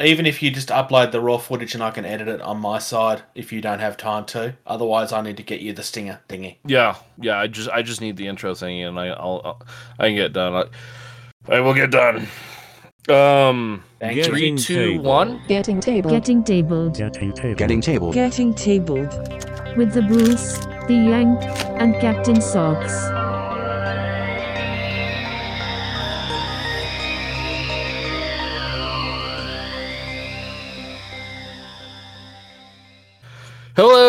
Even if you just upload the raw footage and I can edit it on my side if you don't have time to. Otherwise, I need to get you the stinger thingy. Yeah, yeah. I just I just need the intro thingy, and I I'll, I'll I can get done. I, I will get done. Um, Thank Getting three, two, table. one. Getting table. Getting tabled Getting table. Getting tabled. Getting tabled. with the Bruce, the Yank, and Captain Socks.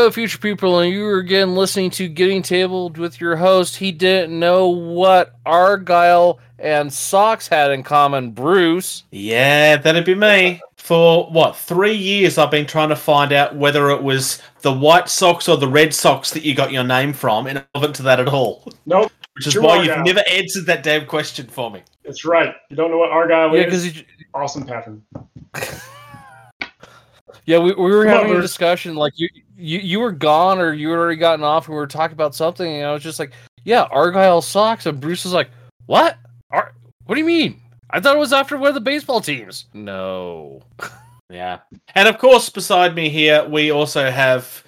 Hello, future people, and you are again listening to Getting Tabled with your host. He didn't know what Argyle and Socks had in common, Bruce. Yeah, that'd be me. For what, three years I've been trying to find out whether it was the White Sox or the Red Sox that you got your name from, and relevant to that at all. Nope, Which is True why you've never answered that damn question for me. that's right. You don't know what Argyle Yeah, is? because Awesome pattern. yeah, we, we were Come on, having a discussion. Like you, you, you were gone, or you had already gotten off, and we were talking about something, and I was just like, "Yeah, Argyle Socks," and Bruce was like, "What? Ar- what do you mean? I thought it was after one of the baseball teams." No. Yeah. And of course, beside me here, we also have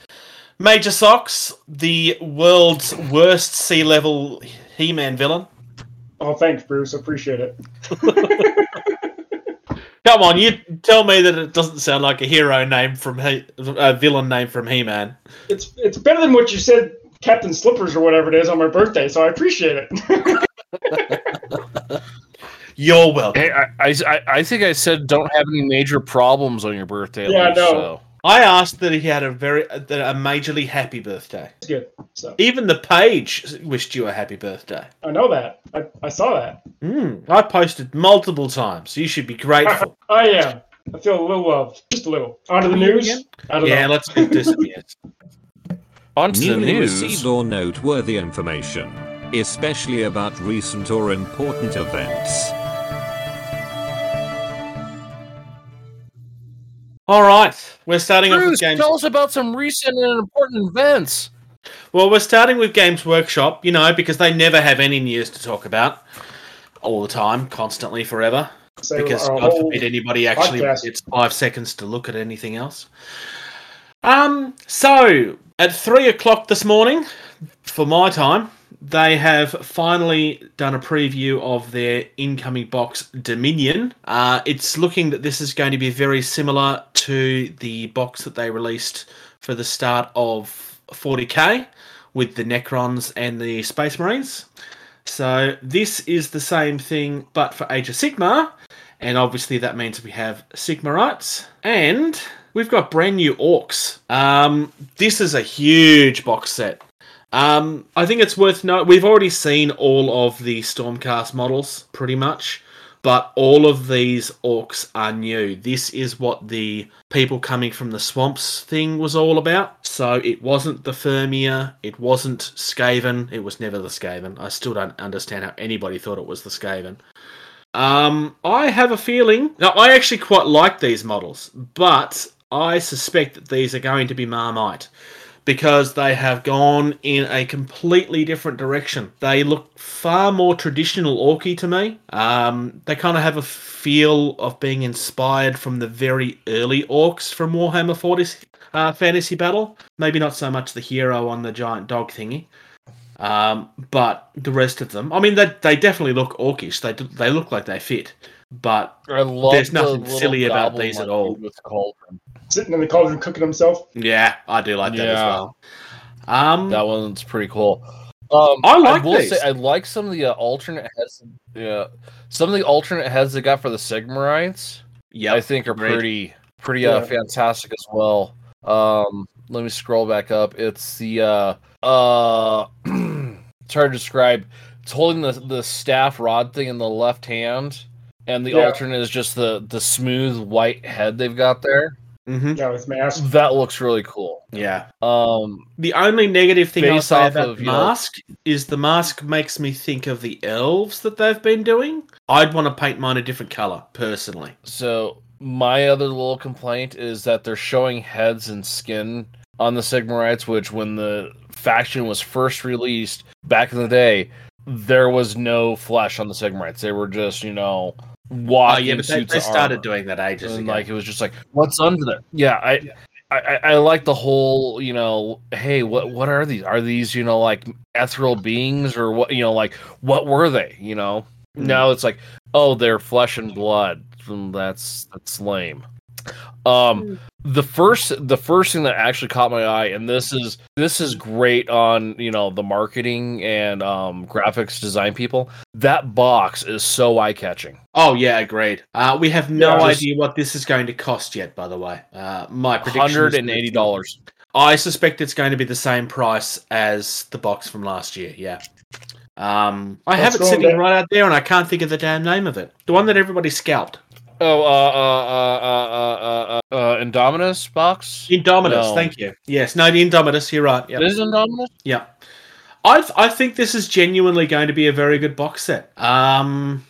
Major Socks, the world's worst sea level He Man villain. Oh, thanks, Bruce. Appreciate it. Come on, you tell me that it doesn't sound like a hero name from he- a villain name from He Man. It's it's better than what you said, Captain Slippers or whatever it is on my birthday. So I appreciate it. You're welcome. Hey, I, I, I- I think I said don't have any major problems on your birthday. at Yeah, I least, know. so. I asked that he had a very that a majorly happy birthday. it's good. So Even the page wished you a happy birthday. I know that. I, I saw that. Mm, I posted multiple times. You should be grateful. I am. I feel a little loved, just a little. Out of the news. I don't yeah, know. let's do this. Yes. On to the Newly news. received or noteworthy information, especially about recent or important events. All right, we're starting off with games. tell us about some recent and important events. Well, we're starting with Games Workshop, you know, because they never have any news to talk about all the time, constantly, forever. So because God forbid anybody actually podcast. gets five seconds to look at anything else. Um, so at three o'clock this morning, for my time, they have finally done a preview of their incoming box Dominion. Uh, it's looking that this is going to be very similar to the box that they released for the start of 40k with the Necrons and the Space Marines. So this is the same thing, but for Age of Sigmar, and obviously that means we have Sigmarites, and we've got brand new Orcs. Um, this is a huge box set. Um, I think it's worth note. We've already seen all of the Stormcast models, pretty much, but all of these Orcs are new. This is what the people coming from the swamps thing was all about. So it wasn't the Firmia, it wasn't Skaven, it was never the Skaven. I still don't understand how anybody thought it was the Skaven. Um, I have a feeling. Now, I actually quite like these models, but I suspect that these are going to be Marmite because they have gone in a completely different direction. They look far more traditional Orky to me. Um, they kind of have a feel of being inspired from the very early Orcs from Warhammer 40 uh, Fantasy Battle. Maybe not so much the hero on the giant dog thingy. Um, but the rest of them, I mean, they, they definitely look orcish. They they look like they fit, but There's nothing silly about these at all. With cauldron. Sitting in the cauldron cooking himself. yeah, I do like that as well. Um, That one's pretty cool. Um, I like will say I like some of the uh, alternate heads. Yeah, some of the alternate heads they got for the Sigmarites. yeah, I think are agreed. pretty pretty uh, Yeah. fantastic as well. Um, let me scroll back up. It's the uh uh it's hard to describe. It's holding the the staff rod thing in the left hand, and the Yeah. alternate is just the the smooth white head they've got there. Hmm Yeah, with mask. That looks really cool. Yeah. Um, The only negative thing I'll say about of, the you know- mask is the mask makes me think of the elves that they've been doing. I'd want to paint mine a different color, personally. So my other little complaint is that they're showing heads and skin on the Sigmarites, which when the faction was first released back in the day, there was no flesh on the Sigmarites. They were just, you know, Oh walking yeah, but they, suits they of started armor. doing that ages and ago. like it was just like what's under there? Yeah I, I I- i like the whole you know hey what what are these? Are these you know like ethereal beings or what you know like what were they? You know? Hmm. now it's like oh they're flesh and blood. Mm, that's that's lame. Um the first the first thing that actually caught my eye and this is this is great on you know the marketing and um graphics design people that box is so eye-catching Oh yeah, agreed. Uh, we have no Yeah, just- idea what this is going to cost yet. By the way, uh, my prediction is hundred that and it's eighty not- dollars I suspect it's going to be the same price as the box from last year. Yeah. Um, I have it sitting there? right out there, and I can't think of the damn name of it. The one that everybody scalped. Oh, uh, uh, uh, uh, uh, uh, uh, Indomitus box. Indomitus. No. Thank you. Yes, no, the Indomitus. You're right. Yeah. It is Indomitus. Yeah. I th- I think this is genuinely going to be a very good box set. Um,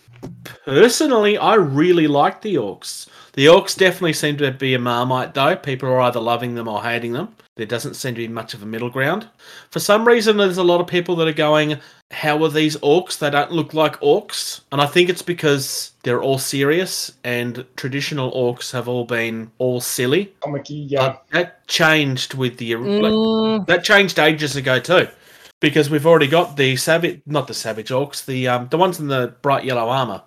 personally, I really like the Orcs. The Orcs definitely seem to be a marmite, though. People are either loving them or hating them. There doesn't seem to be much of a middle ground. For some reason, there's a lot of people that are going, "How are these Orcs? They don't look like Orcs." And I think it's because they're all serious, and traditional Orcs have all been all silly. Comic-y, yeah. Uh, that changed with the like, Mm, that changed ages ago too, because we've already got the savage, not the savage orcs, the um, the ones in the bright yellow armor.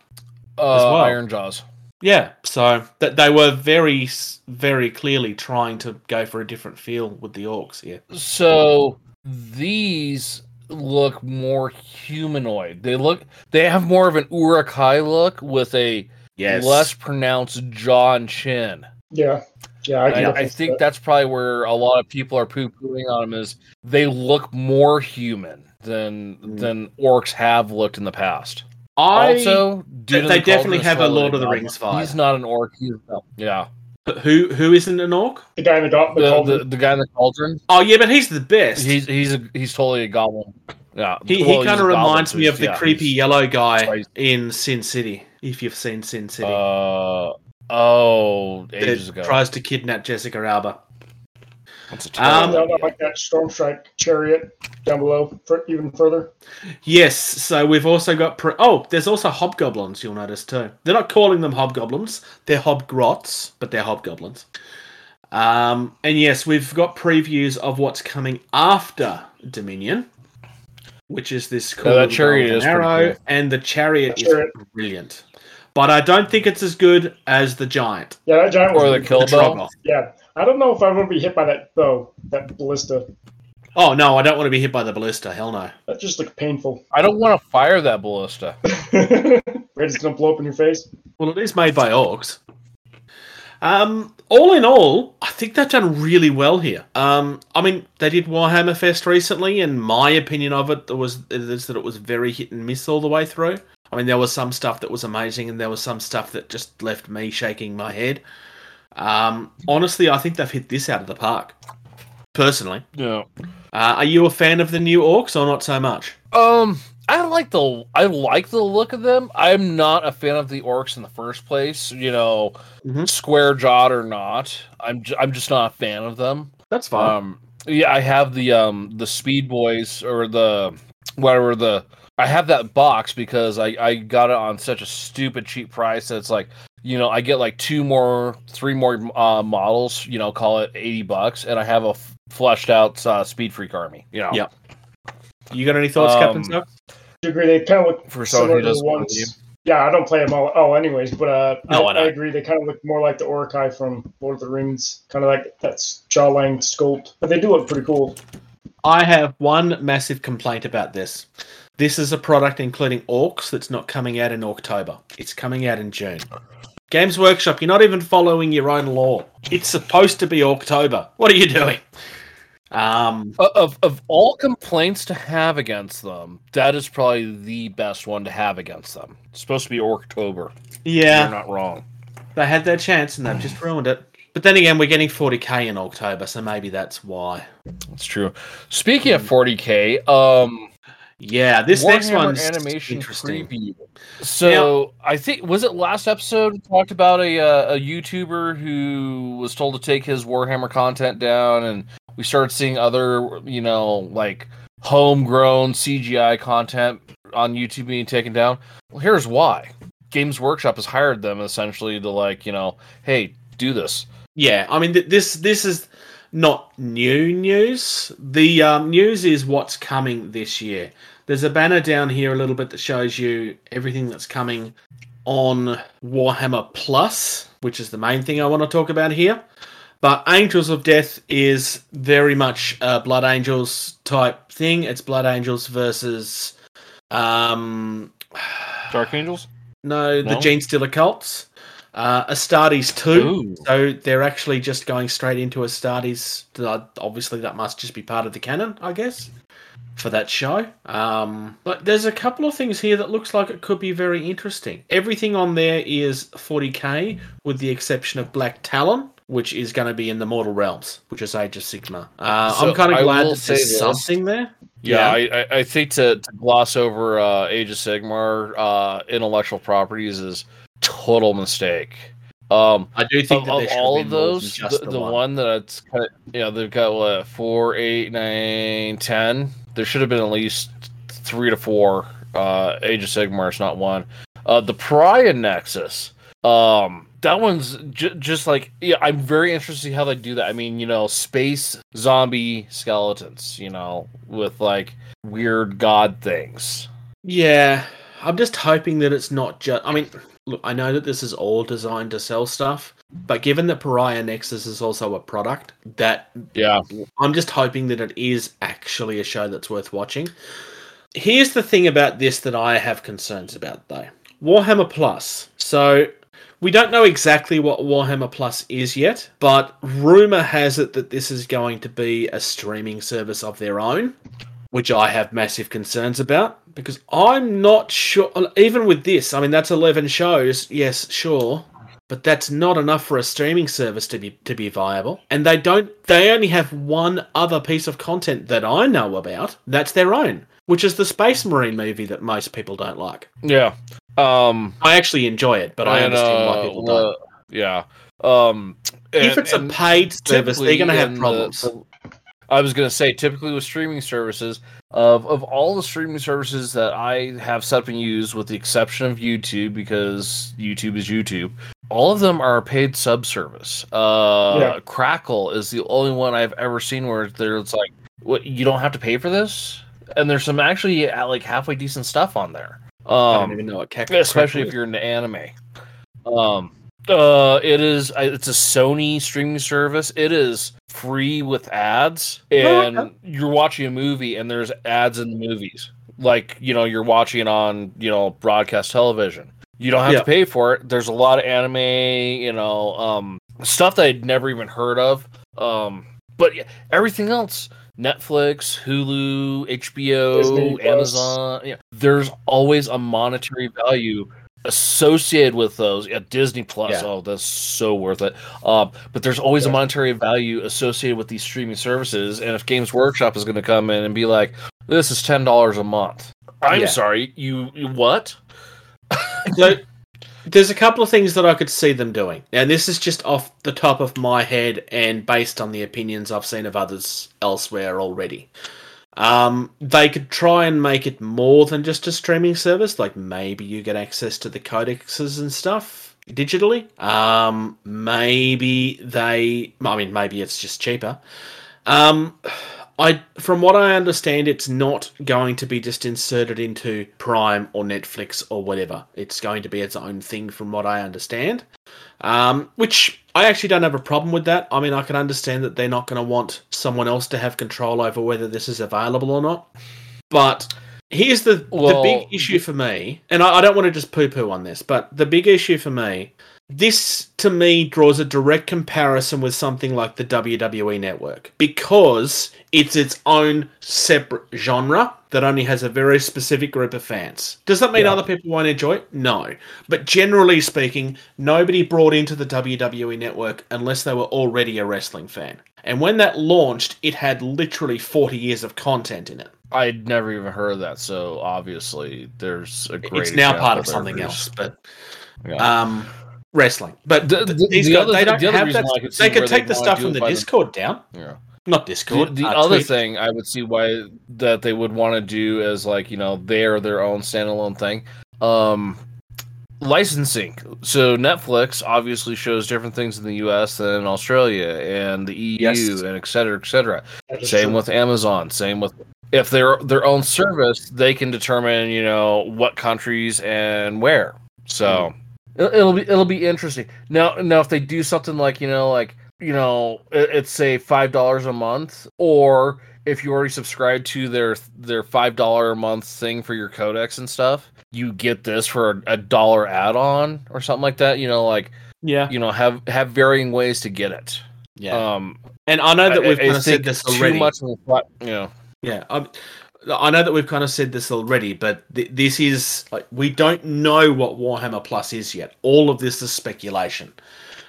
uh, well. Ironjawz. Yeah, so that they were very, very clearly trying to go for a different feel with the orcs here. So these look more humanoid. They look. They have more of an Uruk-hai look with a Yes, less pronounced jaw and chin. yeah. Yeah, I, And I think that. that's probably where a lot of people are poo pooing on them. Is they look more human than Mm. than orcs have looked in the past. I also, due they- they definitely have a Lord of the Rings vibe. He's not an orc. He's yeah. But who who isn't an orc? the guy in the, go- the, The, cauldron. the the guy in the cauldron. Oh yeah, but he's the best. He's he's a, he's totally a goblin. Yeah, he Well, he kind of reminds me of the yeah, creepy yellow guy crazy. in Sin City. If you've seen Sin City, Uh oh, ages that ago. tries to kidnap Jessica Alba. That's a Um, terrible down like that storm strike chariot down below, for even further. Yes, so we've also got. Pre- oh, there's also hobgoblins. You'll notice too. They're not calling them hobgoblins. They're hobgrots, but they're hobgoblins. Um, and yes, we've got previews of what's coming after Dominion, which is this cool that chariot is arrow, cool. and the chariot The is brilliant. But I don't think it's as good as the giant. Yeah, that giant was Or the pretty kill The cool. bow. Troggoth. Yeah, I don't know if I want to be hit by that bow, that ballista. Oh no, I don't want to be hit by the ballista. Hell no. That just looked painful. I don't want to fire that ballista. Ready to blow up in your face? Well, it is made by orcs. Um, all in all, I think they've done really well here. Um, I mean, they did Warhammer Fest recently, and my opinion of it was is that it was very hit and miss all the way through. I mean, there was some stuff that was amazing, and there was some stuff that just left me shaking my head. Um, honestly, I think they've hit this out of the park. Personally, Yeah. uh, are you a fan of the new orcs or not so much? Um, I like the I like the look of them. I'm not a fan of the orcs in the first place. You know, Mhm. square jawed or not. I'm j- I'm just not a fan of them. That's fine. Um, yeah, I have the um the Speed Boys or the whatever the I have that box because I I got it on such a stupid cheap price that it's like you know I get like two more three more uh, models you know call it eighty bucks and I have a f- fleshed out uh, Speed Freak army you know Yeah. you got any thoughts, Captain um, Snow? Do agree? They kind of look for someone similar who to the doesn't want to ones. Yeah, I don't play them all. Oh, anyways, but uh, No, I, I know. I agree. They kind of look more like the Uruk-hai from Lord of the Rings, kind of like that jawline sculpt. But they do look pretty cool. I have one massive complaint about this. This is a product including orcs that's not coming out in October. It's coming out in June. Games Workshop, you're not even following your own law. It's supposed to be October. What are you doing? Um, of of all complaints to have against them, that is probably the best one to have against them. It's supposed to be October. yeah, You're not wrong. they had their chance and they've just ruined it. But then again, we're getting 40k in October, so maybe that's why. That's true. Speaking of 40k, um, Yeah, this next Warhammer one's animation interesting. preview. So I think was it last episode we talked about a uh, a YouTuber who was told to take his Warhammer content down, and we started seeing other you know like homegrown CGI content on YouTube being taken down. Well, here's why. Games Workshop has hired them essentially to like you know, hey, do this. Yeah, I mean, th- this this is not new news. The um, news is what's coming this year. There's a banner down here a little bit that shows you everything that's coming on Warhammer Plus, which is the main thing I want to talk about here. But Angels of Death is very much a Blood Angels type thing. It's Blood Angels versus um Dark Angels. no, the Gene Stealer cults. Uh, Astartes 2. Ooh. So they're actually just going straight into Astartes. Obviously, that must just be part of the canon, I guess, for that show. Um, but there's a couple of things here that looks like it could be very interesting. Everything on there is 40k, with the exception of Black Talon, which is going to be in the Mortal Realms, which is Age of Sigmar. Uh, So I'm kind of glad that there's something there. Yeah, I, I, I think to, to gloss over uh, Age of Sigmar uh, intellectual properties is total mistake. Um, I do think of, that of all of been more than those, the, the one. that it's kind of you know they've got what four, eight, nine, ten. There should have been at least three to four. Uh, Age of Sigmar is not one. Uh, the Pariah Nexus. Um, that one's j- just like yeah. I'm very interested to see how they do that. I mean, you know, space zombie skeletons. You know, with like weird god things. Yeah, I'm just hoping that it's not just. I mean, look, I know that this is all designed to sell stuff, but given that Pariah Nexus is also a product, that Yeah, I'm just hoping that it is actually a show that's worth watching. Here's the thing about this that I have concerns about, though Warhammer Plus. So. We don't know exactly what Warhammer Plus is yet, but rumor has it that this is going to be a streaming service of their own which I have massive concerns about because I'm not sure. Even with this, I mean, that's 11 shows, yes, sure, but that's not enough for a streaming service to be to be viable. And they don't. They only have one other piece of content that I know about. That's their own, which is the Space Marine movie that most people don't like. yeah. Um, I actually enjoy it, but I and, understand why uh, people don't. Yeah. Um, If it's a paid service, they're going to have in the- problems. the- I was going to say, typically with streaming services, of of all the streaming services that I have set up and used, with the exception of YouTube, because YouTube is YouTube, all of them are a paid sub service. Uh, Yeah. Crackle is the only one I've ever seen where there's like, what you don't have to pay for this, and there's some actually uh, like halfway decent stuff on there. Um, I Um, don't even know what especially if you're into anime. Um, uh, it is it's a Sony streaming service. It is free with ads, and okay. you're watching a movie, and there's ads in the movies. Like you know, you're watching on you know broadcast television. You don't have Yeah. to pay for it. There's a lot of anime, you know, um, stuff that I'd never even heard of. Um, but yeah, everything else, Netflix, Hulu, HBO, Amazon, yeah, there's always a monetary value associated with those. Yeah, Disney Plus, Yeah. oh, that's so worth it. Um, but there's always a monetary value associated with these streaming services. And if Games Workshop is going to come in and be like, "This is ten dollars a month," I'm Yeah. sorry, you, you what? So, there's a couple of things that I could see them doing. Now, this is just off the top of my head and based on the opinions I've seen of others elsewhere already. Um, they could try and make it more than just a streaming service. Like maybe you get access to the codexes and stuff digitally. Um, maybe they. I mean, maybe it's just cheaper. Um, I, from what I understand, it's not going to be just inserted into Prime or Netflix or whatever. It's going to be its own thing, from what I understand. Um, which I actually don't have a problem with that. I mean, I can understand that they're not going to want someone else to have control over whether this is available or not. But here's the the big issue for me, and I, I don't want to just poo poo on this, but the big issue for me this to me draws a direct comparison with something like the WWE network because it's its own separate genre that only has a very specific group of fans. Does that mean Yeah. other people won't enjoy it? No. But generally speaking, nobody brought into the WWE network unless they were already a wrestling fan. And when that launched, it had literally 40 years of content in it. I'd never even heard of that. So obviously, there's a great. it's now part of something else, but Yeah. um, wrestling. But The- th- the- these the guys, other- they don't the other have that. could they could take the stuff from the Discord down. yeah. Not Discord. the uh, other thing I would see why that they would want to do as like you know they're their own standalone thing. Um, licensing. So Netflix obviously shows different things in the U.S. than Australia and the EU Yes. and et cetera, et cetera. Same true. with Amazon. Same with if they're their own service, they can determine you know what countries and where. So it- it'll be it'll be interesting. Now now if they do something like you know like you know it- it's say five dollars a month or if you already subscribe to their their five dollar a month thing for your codex and stuff, you get this for a, a dollar add on or something like that. You know like Yeah, you know have have varying ways to get it. yeah. Um, and I know that we've I kind of said this too much you know. Yeah, I, I know that we've kind of said this already, but th- this is like we don't know what Warhammer Plus is yet. All of this is speculation.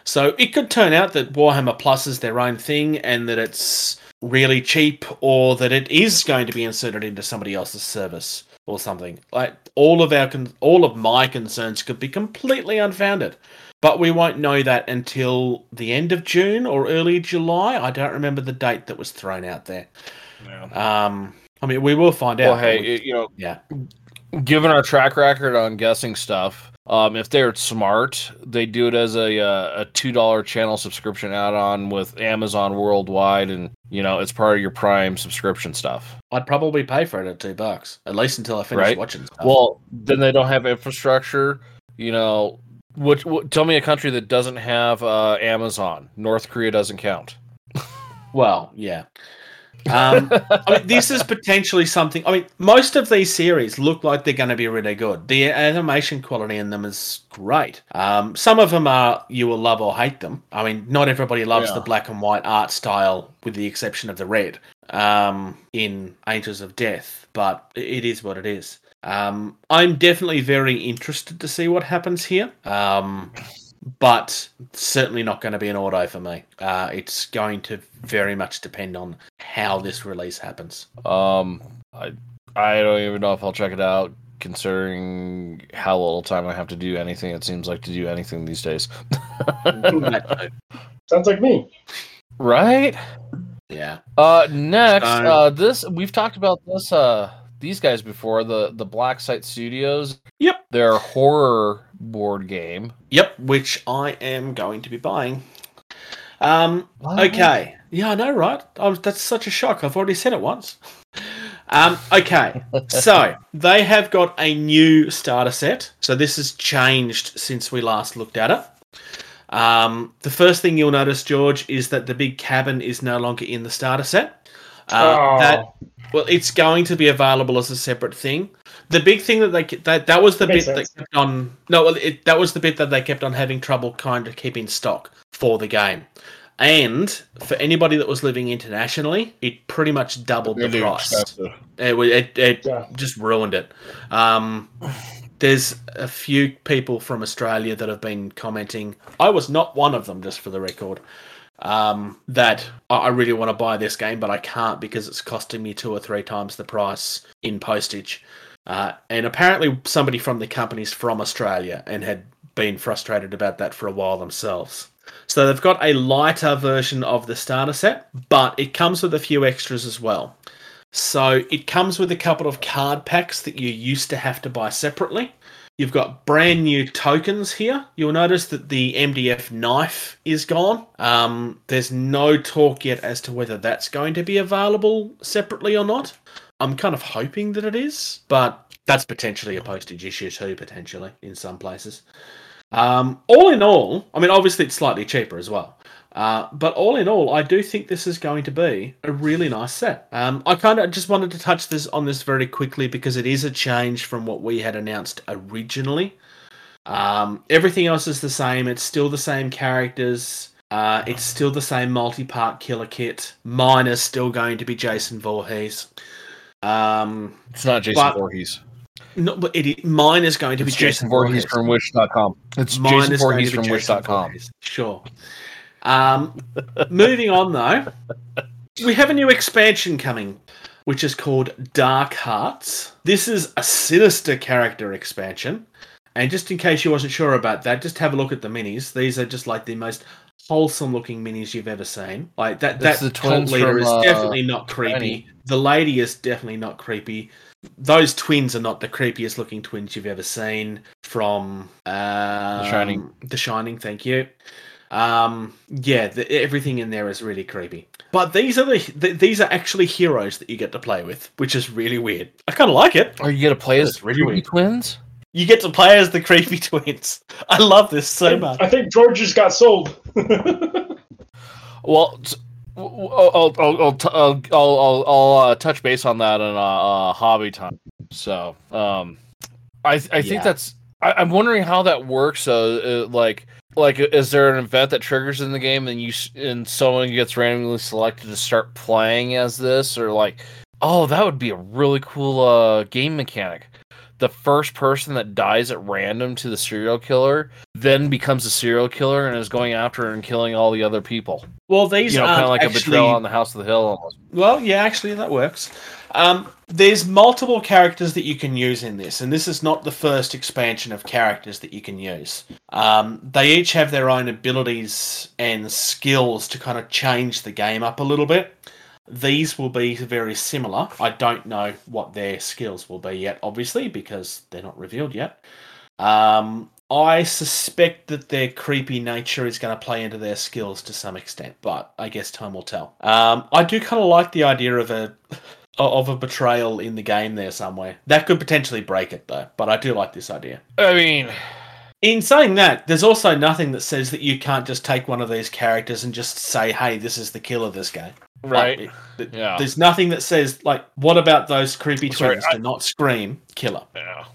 So it could turn out that Warhammer Plus is their own thing and that it's really cheap, or that it is going to be inserted into somebody else's service or something. Like all of our con- all of my concerns could be completely unfounded. But we won't know that until the end of June or early July. I don't remember the date that was thrown out there. Um, I mean, we will find out. Well, hey, we- it- you know, yeah, given our track record on guessing stuff, um, if they're smart, they do it as a uh, a two dollar channel subscription add on with Amazon worldwide, and you know it's part of your Prime subscription stuff. I'd probably pay for it at two bucks, at least until I finish Right. watching stuff. Well, then they don't have infrastructure. You know, which, what, tell me a country that doesn't have uh, Amazon. North Korea doesn't count. well, yeah. Um, I mean, this is potentially something. I mean, most of these series look like they're going to be really good. The animation quality in them is great. Um, some of them are you will love or hate them. I mean, not everybody loves Yeah. the black and white art style, with the exception of the red um, in Angels of Death, but it is what it is. Um, I'm definitely very interested to see what happens here. Um, but certainly not going to be an auto for me. Uh, it's going to very much depend on how this release happens. Um, I I don't even know if I'll check it out, considering how little time I have to do anything. It seems like to do anything these days. Sounds like me. right? yeah. Uh, next, So- uh, this we've talked about this. Uh, these guys before the the Black Site Studios. Yep. Their horror board game. Yep. Which I am going to be buying. Um. Okay. Yeah, I know, right? That's such a shock. I've already said it once. Um, okay, so they have got a new starter set. So this has changed since we last looked at it. Um, the first thing you'll notice, George, is that the big cabin is no longer in the starter set. Uh, Oh. That well, it's going to be available as a separate thing. The big thing that they that that was the Makes bit sense. that kept on no, well, it, that was the bit that they kept on having trouble kind of keeping stock for the game. And for anybody that was living internationally, it pretty much doubled the price. It, it, it Yeah. just ruined it. Um, there's a few people from Australia that have been commenting. I was not one of them, just for the record. Um, that I really want to buy this game, but I can't because it's costing me two or three times the price in postage. Uh, and apparently, somebody from the company's from Australia and had been frustrated about that for a while themselves. So they've got a lighter version of the starter set, but it comes with a few extras as well. So it comes with a couple of card packs that you used to have to buy separately. You've got brand new tokens here. You'll notice that the MDF knife is gone. Um, there's no talk yet as to whether that's going to be available separately or not. I'm kind of hoping that it is, but that's potentially a postage issue too, potentially in some places. Um, all in all, I mean, obviously it's slightly cheaper as well. Uh, but all in all, I do think this is going to be a really nice set. Um, I kind of just wanted to touch this on this very quickly because it is a change from what we had announced originally. Um, everything else is the same. It's still the same characters. Uh, it's still the same multi-part killer kit. Mine is still going to be Jason Voorhees. Um, It's not Jason But- Voorhees. no, but it, mine is going to It's be Jason Voorhees from Wish.com. It's Mine Jason Voorhees from Jason Wish.com. Sure. Um, moving on though, we have a new expansion coming, which is called Dark Hearts. This is a sinister character expansion. And just in case you wasn't sure about that, just have a look at the minis. These are just like the most wholesome looking minis you've ever seen. Like that That's that the cult twins leader from, is uh, definitely not creepy. Tiny. The lady is definitely not creepy. Those twins are not the creepiest looking twins you've ever seen from um, Shining. The Shining, thank you. Um, yeah, the, everything in there is really creepy. But these are the, the these are actually heroes that you get to play with, which is really weird. I kind of like it. Are you gonna play as That's really creepy weird. twins? You get to play as the creepy twins. I love this so much. I think George just got sold. Well, t- w- w- I'll I'll I'll t- I'll, I'll, I'll, I'll uh, touch base on that in uh, uh, hobby time. So, um, I I think Yeah. that's I, I'm wondering how that works. So, uh, like like is there an event that triggers in the game and you and someone gets randomly selected to start playing as this, or like oh that would be a really cool uh game mechanic. The first person that dies at random to the serial killer then becomes a serial killer and is going after and killing all the other people Well, these you know, aren't kind of like a betrayal on the House of the Hill almost. Well, yeah, actually, that works. Um, there's multiple characters that you can use in this, and this is not the first expansion of characters that you can use. Um, they each have their own abilities and skills to kind of change the game up a little bit. These will be very similar. I don't know what their skills will be yet, obviously, because they're not revealed yet. Um, I suspect that their creepy nature is going to play into their skills to some extent, but I guess time will tell. Um, I do kind of like the idea of a of a betrayal in the game there somewhere. That could potentially break it though, but I do like this idea. I mean, In saying that, there's also nothing that says that you can't just take one of these characters and just say, "Hey, this is the killer this game." right? Like, Yeah. There's nothing that says like, "What about those creepy Sorry, twins?" I- Do not scream, "Killer." Yeah.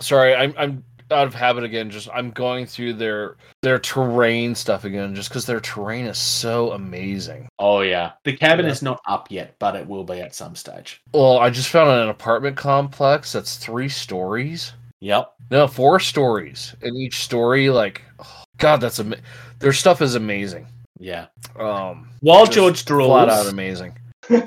Sorry, I'm I'm out of habit again. Just I'm going through their their terrain stuff again, just because their terrain is so amazing. Oh yeah, the cabin Yeah. is not up yet, but it will be at some stage. Well, I just found an apartment complex that's three stories. Yep. No, four stories, and each story, like, oh, God, that's ama- Their stuff is amazing. Yeah. Um, While George flat out amazing.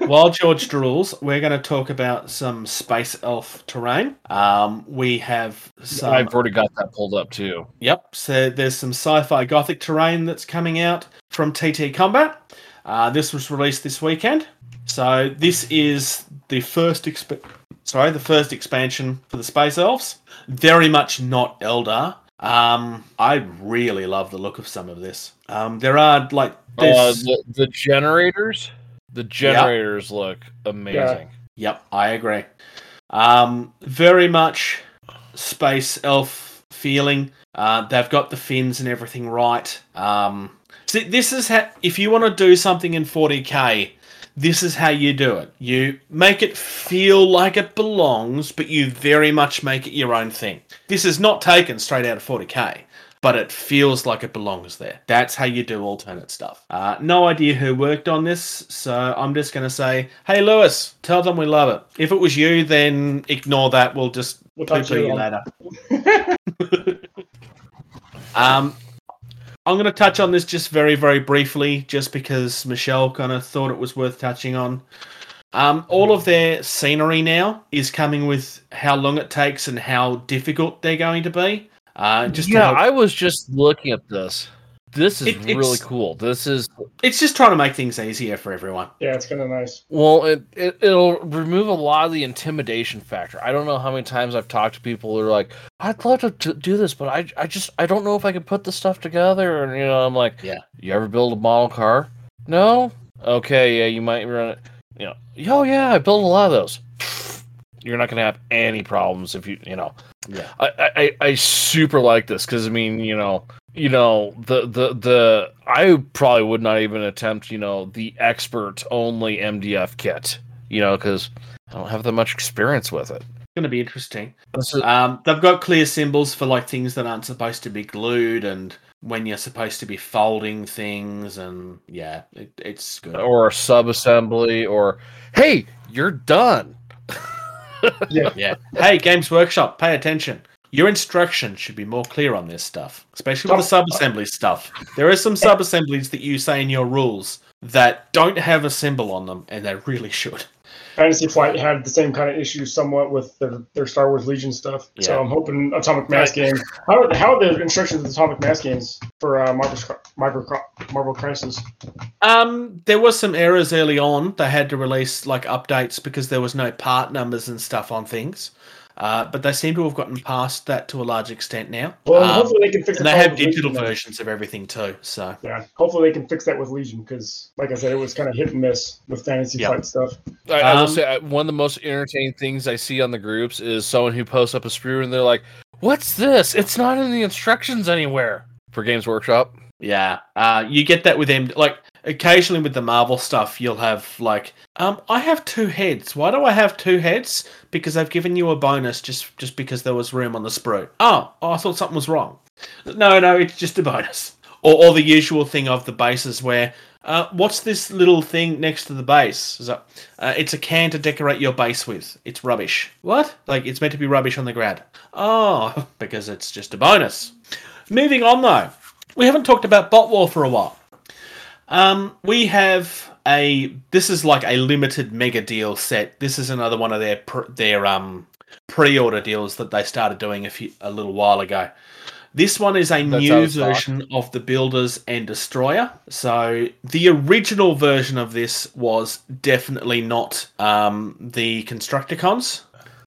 While George drools, we're going to talk about some space elf terrain. Um, we have some. I've already got that pulled up too. Yep. So there's some sci-fi gothic terrain that's coming out from TT Combat. Uh, this was released this weekend. So this is the first exp- sorry, the first expansion for the space elves. Very much not Eldar. Um, I really love the look of some of this. Um, there are like Uh, the, the generators, the generators look amazing. Yep, I agree. Um, very much space elf feeling. Uh, they've got the fins and everything right. Um, see, this is how if you want to do something in 40k, this is how you do it. You make it feel like it belongs, but you very much make it your own thing. This is not taken straight out of 40k. But it feels like it belongs there. That's how you do alternate stuff. Uh, no idea who worked on this, so I'm just going to say, hey, Lewis, tell them we love it. If it was you, then ignore that. We'll just We'll talk to poo-poo you later. Um, I'm going to touch on this just very, very briefly, just because Michelle kind of thought it was worth touching on. Um, all of their scenery now is coming with how long it takes and how difficult they're going to be. Uh, just yeah, I was just looking at this. This is It- really cool. This is it's just trying to make things easier for everyone. Yeah, it's kind of nice. well, it, it it'll remove a lot of the intimidation factor. I don't know how many times I've talked to people who are like, "I'd love to t- do this, but I I just I don't know if I can put the stuff together." And you know, I'm like, Yeah. You ever build a model car? No. Okay, yeah, you might run it. You know, oh yeah, I built a lot of those. You're not gonna have any problems if you you know. Yeah. I, I, I super like this because I mean, you know, you know, the the the I probably would not even attempt, you know, the expert only MDF kit, you know, because I don't have that much experience with it. It's going to be interesting. Um, they've got clear symbols for like things that aren't supposed to be glued and when you're supposed to be folding things, and yeah, it, it's good. or a sub assembly, or hey, you're done. Yeah. Hey, Games Workshop, pay attention. Your instructions should be more clear on this stuff, especially with the sub assembly stuff. There are some sub assemblies that you say in your rules that don't have a symbol on them, and they really should. Fantasy Flight had the same kind of issues somewhat with their, their Star Wars Legion stuff. So I'm hoping Atomic Mass game. How, how are the instructions of Atomic Mass games for uh, Marvel, Marvel, Marvel Crisis? Um, there was some errors early on. They had to release like updates because there was no part numbers and stuff on things. Uh, but they seem to have gotten past that to a large extent now. Well, Um, hopefully they can fix and they have digital Legion then. versions of everything too. So Yeah, hopefully they can fix that with Legion because, like I said, it was kind of hit and miss with Fantasy Yeah. Flight stuff. I, I will Um, say uh, one of the most entertaining things I see on the groups is someone who posts up a sprue and they're like, "What's this? It's not in the instructions anywhere." For Games Workshop, yeah, uh, you get that with them. Like occasionally with the Marvel stuff, you'll have like, um, I have two heads. Why do I have two heads? Because they've given you a bonus just just because there was room on the sprue. Oh, oh I thought something was wrong. No, no, it's just a bonus. Or, or the usual thing of the bases where, uh, what's this little thing next to the base? Is that, uh, it's a can to decorate your base with. It's rubbish. What? Like it's meant to be rubbish on the ground. Oh, because it's just a bonus. Moving on though, we haven't talked about bot war for a while. Um, we have a. This is like a limited mega deal set. This is another one of their pr- their um pre-order deals that they started doing a few a little while ago. This one is a That's new version of the Builders and Destroyer. So the original version of this was definitely not um, the Constructicons.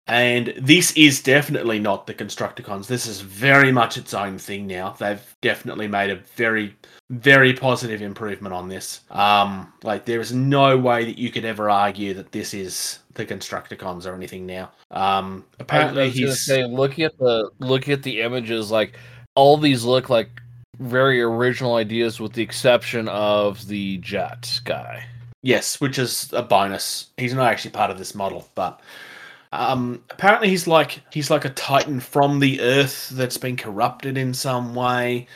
And this is definitely not the Constructicons. This is very much its own thing now. They've definitely made a very, very positive improvement on this. Um, like there is no way that you could ever argue that this is the Constructicons or anything now. Um, I apparently he's say, looking at the looking at the images, like all these look like very original ideas, with the exception of the jet guy. Yes, which is a bonus. He's not actually part of this model, but um, apparently he's like he's like a titan from the earth that's been corrupted in some way.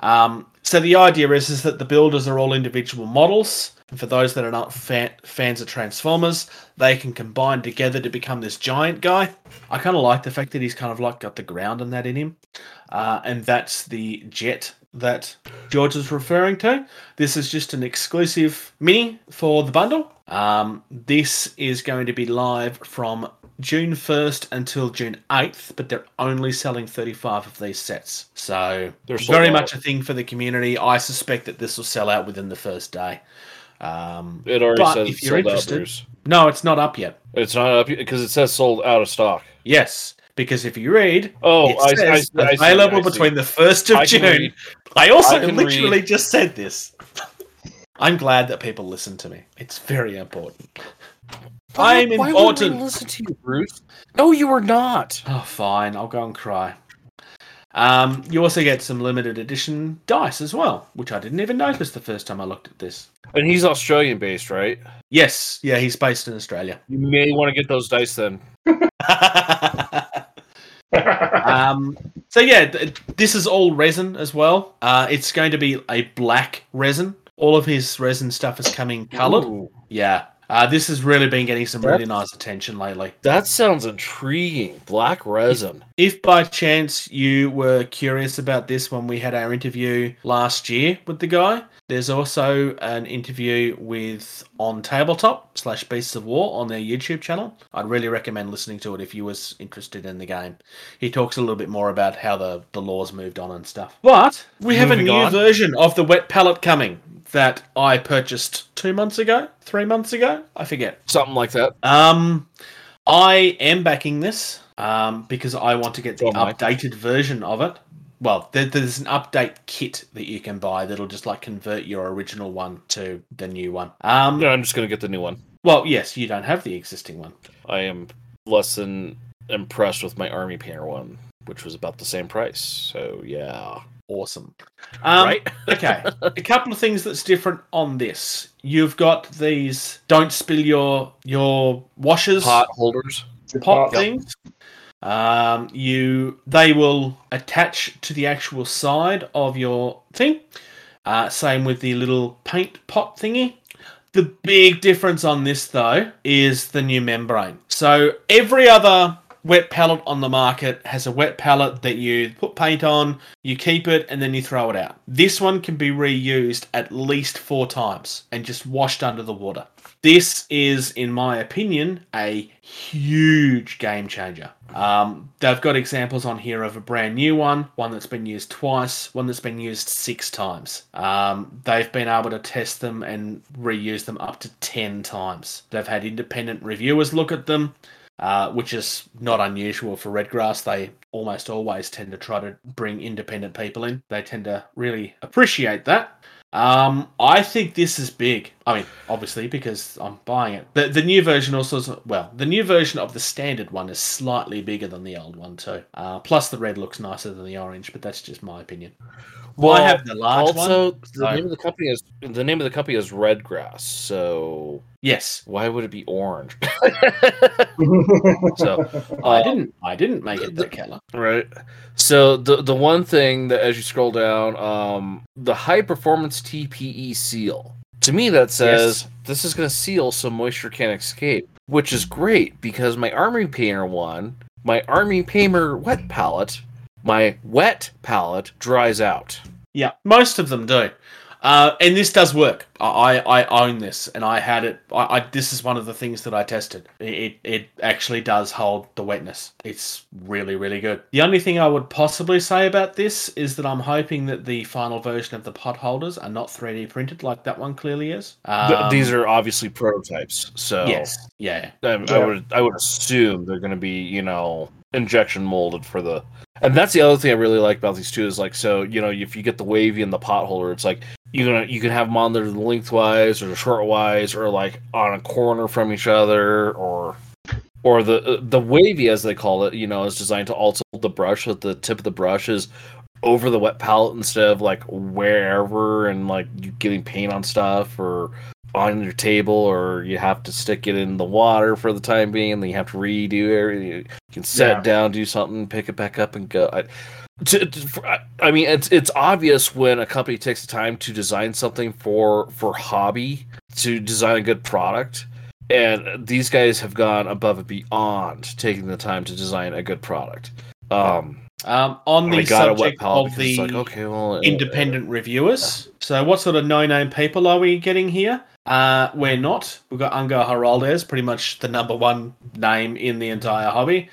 Um, so the idea is is that the builders are all individual models. And for those that are not fan, fans of Transformers, they can combine together to become this giant guy. I kind of like the fact that he's kind of like got the ground and that in him, uh, and that's the jet that George is referring to. This is just an exclusive mini for the bundle. Um, this is going to be live from June 1st until June 8th, but they're only selling 35 of these sets. So They're very out. much a thing for the community. I suspect that this will sell out within the first day. Um, It already But says if you're sold out. interested- no, it's not up yet. It's not up because it says sold out of stock. Yes, because if you read, Oh, it I, I, says I, see, available I see. between the 1st of I June. read. I also I literally read. just said this. I'm glad that people listen to me. It's very important. I'm Why would we important. listen to you, Bruce. No, you are not. Oh, fine. I'll go and cry. Um, you also get some limited edition dice as well, which I didn't even notice the first time I looked at this. And he's Australian based, right? Yes, yeah, he's based in Australia. You may want to get those dice then. um, so yeah, th- this is all resin as well. Uh, it's going to be a black resin. All of his resin stuff is coming coloured. Ooh, Yeah, uh, this has really been getting some really nice attention lately. that sounds intriguing. Black resin. If by chance you were curious about this when we had our interview last year with the guy, there's also an interview with On Tabletop slash Beasts of War on their YouTube channel. I'd really recommend listening to it if you was interested in the game. He talks a little bit more about how the, the laws moved on and stuff. But we have a new on. version of the wet palette coming that I purchased two months ago, three months ago, I forget. Something like that. Um, I am backing this um, because I want to get the I. updated version of it. Well, there, there's an update kit that you can buy that'll just like convert your original one to the new one. Um, No, I'm just gonna get the new one. well, yes, you don't have the existing one. I am less than impressed with my army painter one, which was about the same price. So yeah. Awesome. Um, right? okay, a couple of things that's different on this. You've got these don't spill your your washers Pot holders. pot Yep. things. Um, you they will attach to the actual side of your thing. Uh, same with the little paint pot thingy. The big difference on this though is the new membrane. So every other wet palette on the market has a wet palette that you put paint on, you keep it, and then you throw it out. This one can be reused at least four times and just washed under the water. This is, in my opinion, a huge game changer. Um, they've got examples on here of a brand new one, one that's been used twice, one that's been used six times. Um, they've been able to test them and reuse them up to 10 times. They've had independent reviewers look at them. Uh, which is not unusual for Redgrass. They almost always tend to try to bring independent people in. They tend to really appreciate that. Um, I think this is big. I mean, obviously because I'm buying it. The the new version also is, well, the new version of the standard one is slightly bigger than the old one too. Uh, plus the red looks nicer than the orange, but that's just my opinion. Well, I have the large also, one. the so- name of the company is the name of the company is Redgrass. So Yes, why would it be orange? so I uh, didn't. I didn't make it that color. Right. So the the one thing that as you scroll down, um, the high performance TPE seal. To me, that says Yes. this is going to seal so moisture can't escape, which is great because my army painter one, my army painter wet palette, my wet palette dries out. Yeah, most of them do. Uh, and this does work. I, I I own this, and I had it. I, I this is one of the things that I tested. It, it it actually does hold the wetness. It's really really good. The only thing I would possibly say about this is that I'm hoping that the final version of the pot holders are not 3D printed like that one clearly is. Th- Um, These are obviously prototypes, so yes, yeah, I, I would I would assume they're going to be you know injection molded for the, and that's the other thing I really like about these two is like so you know if you get the wavy and the pot holder, it's like you gonna you can have them on there lengthwise or shortwise or like on a corner from each other or or the the wavy as they call it you know is designed to also hold the brush with the tip of the brush is over the wet palette instead of like wherever and like you getting paint on stuff or on your table or you have to stick it in the water for the time being and then you have to redo everything you can set Yeah. it down do something pick it back up and go I, to, to- I- mean it's it's obvious when a company takes the time to design something for for hobby to design a good product and these guys have gone above and beyond taking the time to design a good product um Um, on the I a wet subject of the like okay well uh, independent reviewers. So, what sort of no-name people are we getting here? Uh, we're not. We've got Angel Giraldez, pretty much the number one name in the entire hobby.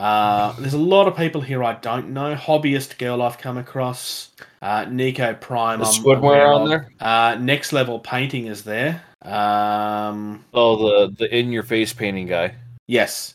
Uh, there's a lot of people here I don't know. Hobbyist girl I've come across. Uh, Nico Prime. Is Squidmar on there? Uh, next level painting is there. Um, oh the the in your face painting guy Yes.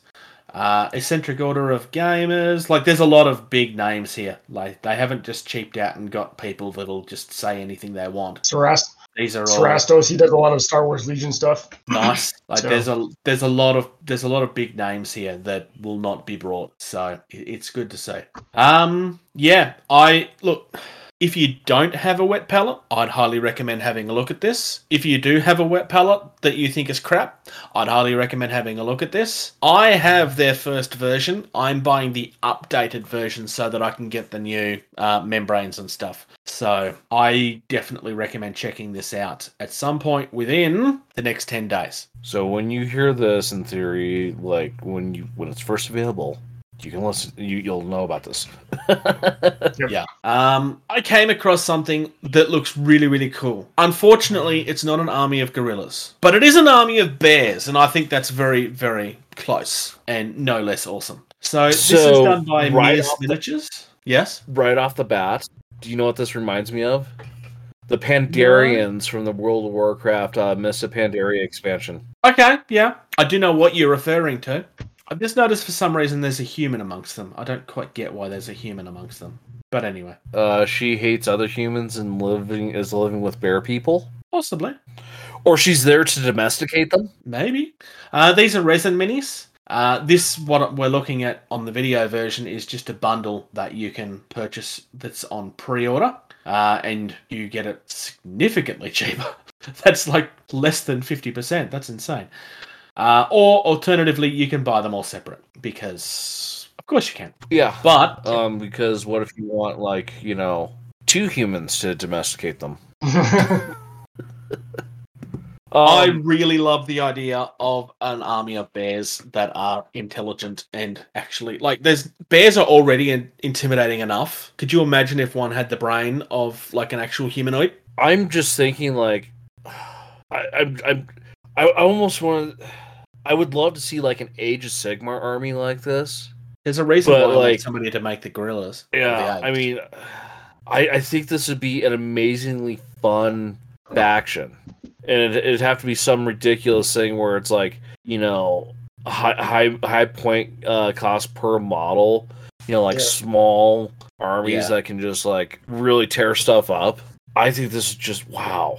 Uh, Eccentric Order of Gamers. Like, there's a lot of big names here. Like, they haven't just cheaped out and got people that'll just say anything they want. Sarast- These are all Sarastos, he does a lot of Star Wars Legion stuff. nice. Like, So- there's a there's a lot of there's a lot of big names here that will not be brought. So it's good to see. Um, yeah. I look. If you don't have a wet palette, I'd highly recommend having a look at this. If you do have a wet palette that you think is crap, I'd highly recommend having a look at this. I have their first version. I'm buying the updated version so that I can get the new uh, membranes and stuff. So I definitely recommend checking this out at some point within the next 10 days. So when you hear this in theory, like when you when it's first available, you can listen. You you'll know about this. Yeah. Um, I came across something that looks really, really cool. Unfortunately, it's not an army of gorillas, but it is an army of bears, and I think that's very, very close and no less awesome. So, this is done by right Mears off the- Miniatures. Yes. right off the bat, do you know what this reminds me of? The Pandarians from the World of Warcraft uh, Mists of Pandaria expansion. Okay. Yeah. I do know what you're referring to. I've just noticed for some reason there's a human amongst them. I don't quite get why there's a human amongst them. But anyway, Uh, she hates other humans and living is living with bear people, possibly. or she's there to domesticate them. Maybe. Uh, these are resin minis. Uh, this, what we're looking at on the video version, is just a bundle that you can purchase that's on pre order. Uh, and you get it significantly cheaper. that's like less than 50%. That's insane. Uh, or alternatively, you can buy them all separate because, of course, you can. Yeah, But um, because what if you want like you know two humans to domesticate them? I Um, really love the idea of an army of bears that are intelligent and actually like. There's bears are already in, intimidating enough. Could you imagine if one had the brain of like an actual humanoid? I'm just thinking like I I'm, I'm I, I almost want I would love to see like an Age of Sigmar army like this. There's a reason But, why like- somebody to make the gorillas. or the Yeah, I mean, I I think this would be an amazingly fun faction, and it, it'd have to be some ridiculous thing where it's like you know high high high point uh, cost per model, you know, like Yeah. small armies Yeah. that can just like really tear stuff up. I think this is just wow.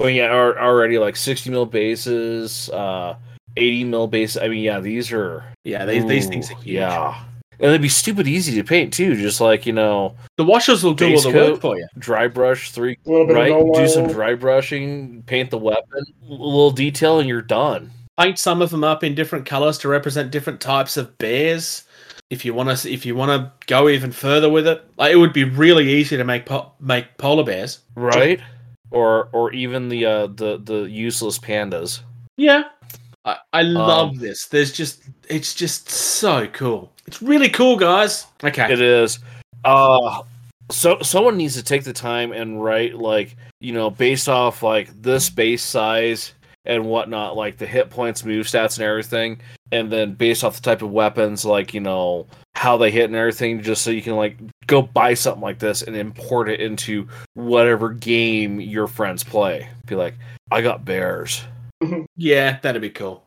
I mean, yeah, are already like sixty mil bases, uh, eighty mil base. I mean, yeah, these are yeah, these, these things are huge. Yeah. And they'd be stupid easy to paint too, just like, you know, The washers will do all the coat. work for you. dry brush three A little bit right? of no Do some dry brushing, paint the weapon, a little detail and you're done. Paint some of them up in different colors to represent different types of bears. If you want to, if you want to go even further with it, like it would be really easy to make po- make polar bears. Right? Or or even the uh the, the useless pandas. Yeah, I, I Um, love this. There's just it's just so cool. It's really cool, guys. Okay, It is. Uh so someone needs to take the time and write like, you know, based off like this base size and whatnot, like the hit points, move stats and everything, and then based off the type of weapons, like, you know, how they hit and everything, just so you can like go buy something like this and import it into whatever game your friends play. Be like, I got bears. Mm-hmm. yeah, that'd be cool.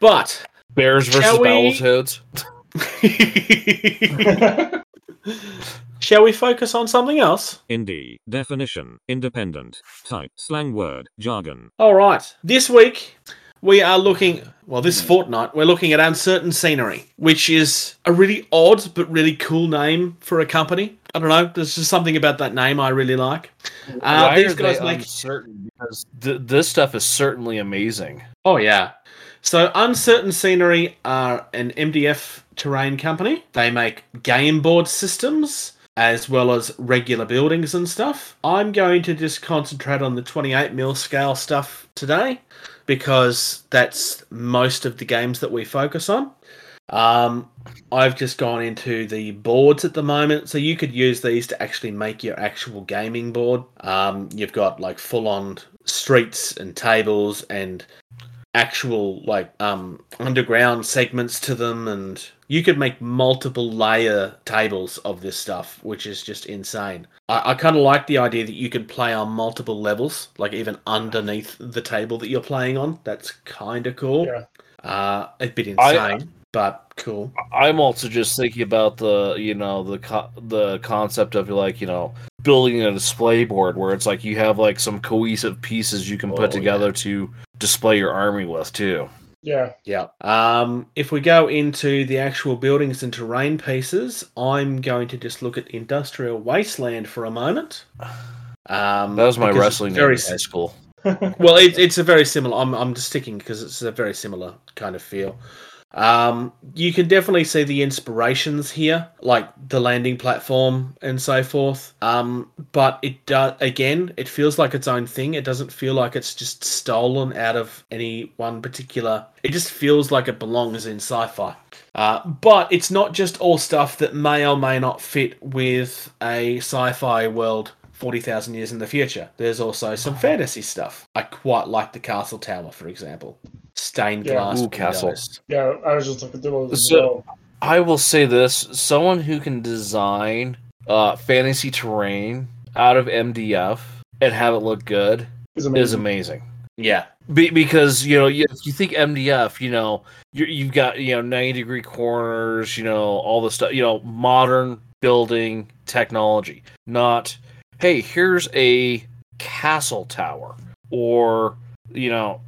But Bears versus Shall we- Battletoads. shall we focus on something else? Indie. Definition. Independent. Type. Slang word. Jargon. All right. This week we are looking, well, this fortnight we're looking at uncertain scenery, which is a really odd but really cool name for a company. I don't know. There's just something about that name I really like. Uh, Why these are guys they make. uncertain? Because th- this stuff is certainly amazing. Oh yeah. So Uncertain Scenery are an MDF terrain company. They make game board systems as well as regular buildings and stuff. I'm going to just concentrate on the 28 mil scale stuff today because that's most of the games that we focus on. Um, I've just gone into the boards at the moment, so you could use these to actually make your actual gaming board. Um, you've got like full on streets and tables and actual like um underground segments to them and you could make multiple layer tables of this stuff which is just insane. I, I kind of like the idea that you could play on multiple levels like even underneath the table that you're playing on. That's kind of cool. Yeah. uh a bit I- insane but cool. I'm also just thinking about the you know the co- the concept of like you know building a display board where it's like you have like some cohesive pieces you can Oh, put together to display your army with too. Yeah. Yeah. Um, if we go into the actual buildings and terrain pieces, I'm going to just look at Industrial Wasteland for a moment. Um, That was my wrestling very name in high school. well. It, it's a very similar. I'm I'm just sticking because it's a very similar kind of feel. Um, you can definitely see the inspirations here, like the landing platform and so forth. Um, but it does again, it feels like its own thing. It doesn't feel like it's just stolen out of any one particular. It just feels like it belongs in sci-fi. Uh, but it's not just all stuff that may or may not fit with a sci-fi world 40,000 years in the future. There's also some fantasy stuff. I quite like the castle tower, for example. Stained Yeah. glass. Ooh, castle. Yeah, I was just looking through those as So- well. I will say this: someone who can design uh, fantasy terrain out of MDF and have it look good is amazing. amazing. Yeah. Be- because you know, you- if you think MDF, you know, you you've got you know ninety degree corners, you know, all the stuff, you know, modern building technology. Not, hey, here's a castle tower, or you know,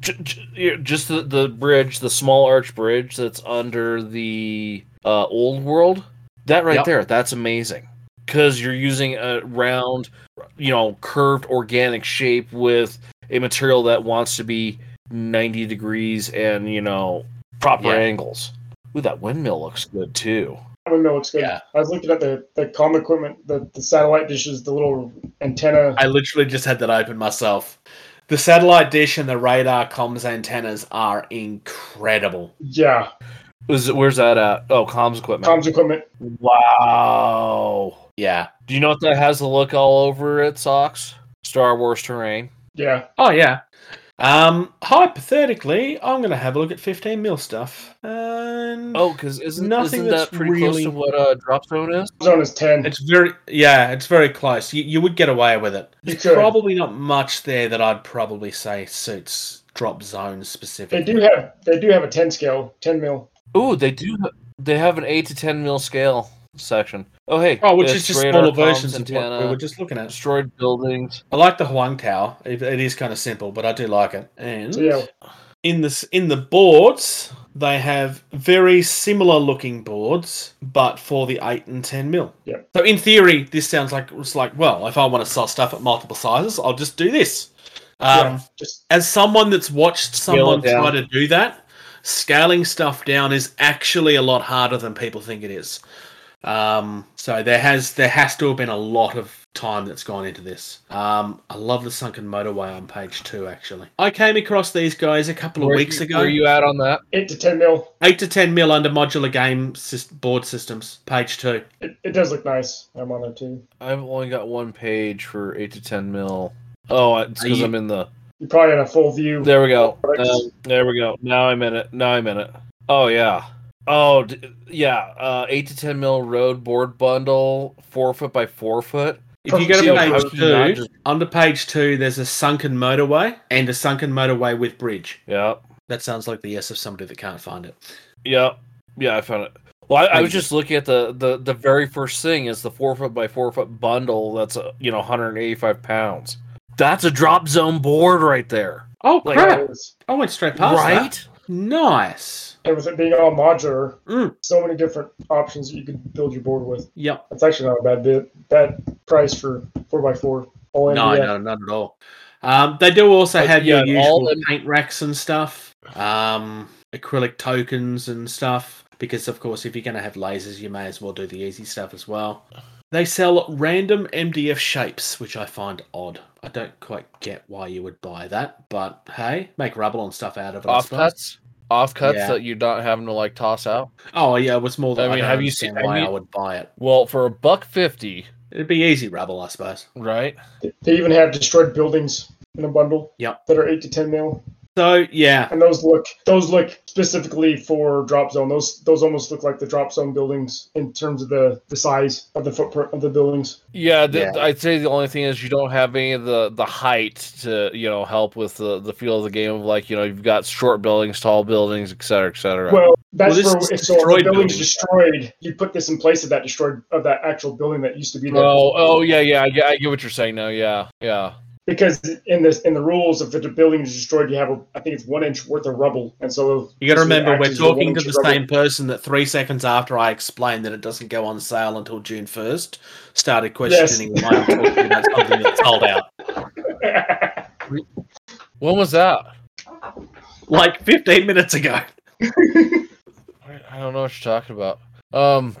j- j- you know, just the the bridge, the small arch bridge that's under the uh, old world. That right Yep. there, that's amazing. Because you're using a round, you know, curved organic shape with a material that wants to be 90 degrees and you know proper Yeah. angles. Ooh, that windmill looks good too. That window looks good. Yeah. I was looking at the, the comm equipment, the, the satellite dishes, the little antenna. I literally just had that open myself. The satellite dish and the radar comms antennas are incredible. Yeah, Is it, where's that at? Oh, comms equipment. comms equipment. Wow. Yeah. Do you know what that has to look all over it, Socks? Star Wars terrain. Yeah, Oh yeah. Um, hypothetically, I'm gonna have a look at 15 mil stuff. And Oh, because isn't, Nothing isn't that's that pretty close to what uh, Drop Zone is? zone is ten. it's very yeah, it's very close. You, you would get away with it. You There's could. probably not much there that I'd probably say suits drop zones They specifically. do have they do have a ten scale, ten mil. Ooh, they do. They have an eight to ten mil scale section. Oh, hey. Oh, which is just smaller versions of what we antenna, were just looking at. destroyed buildings. I like the Huang Tower. It, it is kind of simple, but I do like it. And yeah, in this in the boards, they have very similar looking boards, but for the eight and ten mil. Yeah. So in theory, this sounds like it's like well, if I want to sell stuff at multiple sizes, I'll just do this. Um, yeah, just As someone that's watched someone try to do that, scaling stuff down is actually a lot harder than people think it is. Um, so there has there has to have been a lot of time that's gone into this. Um, I love the sunken motorway on page two. Actually, I came across these guys a couple of Where weeks you- ago. Where you out on that? eight to ten mil. Eight to ten mil under modular game sys- board systems. Page two. It, it does look nice. I'm on there too. I've only got one page for eight to ten mil. Oh, it's because I'm in the. You're probably in a full view. There we go. Um, there we go. Now I'm in it. Now I'm in it. Oh yeah. Oh d- yeah. Uh, eight to ten mil road board bundle, four foot by four foot. If you go to page How can you not two, just- under page two, there's a sunken motorway and a sunken motorway with bridge. Yeah, That sounds like the yes of somebody that can't find it. Yeah, Yeah, I found it. Well, I, I was just looking at the, the the very first thing is the four foot by four foot bundle. That's a, you know 185 pounds. That's a drop zone board right there, Oh crap! It is. I went straight past that. Right? Nice. And with it being all modular, Mm. so many different options that you could build your board with. Yep. That's actually not a bad bit. Bad price for four x four. All No, no, not at all. Um, they do also But have yeah, your all usual them- paint racks and stuff, um, acrylic tokens and stuff. Because of course, if you're going to have lasers, you may as well do the easy stuff as well. They sell random MDF shapes, which I find odd. I don't quite get why you would buy that, but hey, make rubble and stuff out of it. I suppose. Offcuts, offcuts Yeah. that you're not having to like toss out. Oh yeah, it was more than I I, mean, mean, have you seen- have why you- I would buy it. Well, for a buck fifty, It'd be easy rubble, I suppose. right? They even have destroyed buildings in a bundle. Yep. That are eight to ten mil, So yeah, and those look those look specifically for drop zone. Those those almost look like the drop zone buildings in terms of the the size of the footprint of the buildings. Yeah, the, Yeah. I'd say the only thing is you don't have any of the the height to you know help with the the feel of the game of like you know you've got short buildings, tall buildings, et cetera, et cetera. Well, that's Well, this for if so if the destroyed building's buildings. destroyed, you put this in place of that destroyed of that actual building that used to be there. oh, oh yeah, yeah, I get, I get what you're saying now. Yeah, yeah. Because in this in the rules, if the building is destroyed, you have a I think it's one inch worth of rubble, and so You got to remember, we're acts as a one talking to the rubble. same person that three seconds after I explained that it doesn't go on sale until June 1st, started questioning why I'm talking about something that's sold out. When was that? Like 15 minutes ago. I I don't know what you're talking about. Um,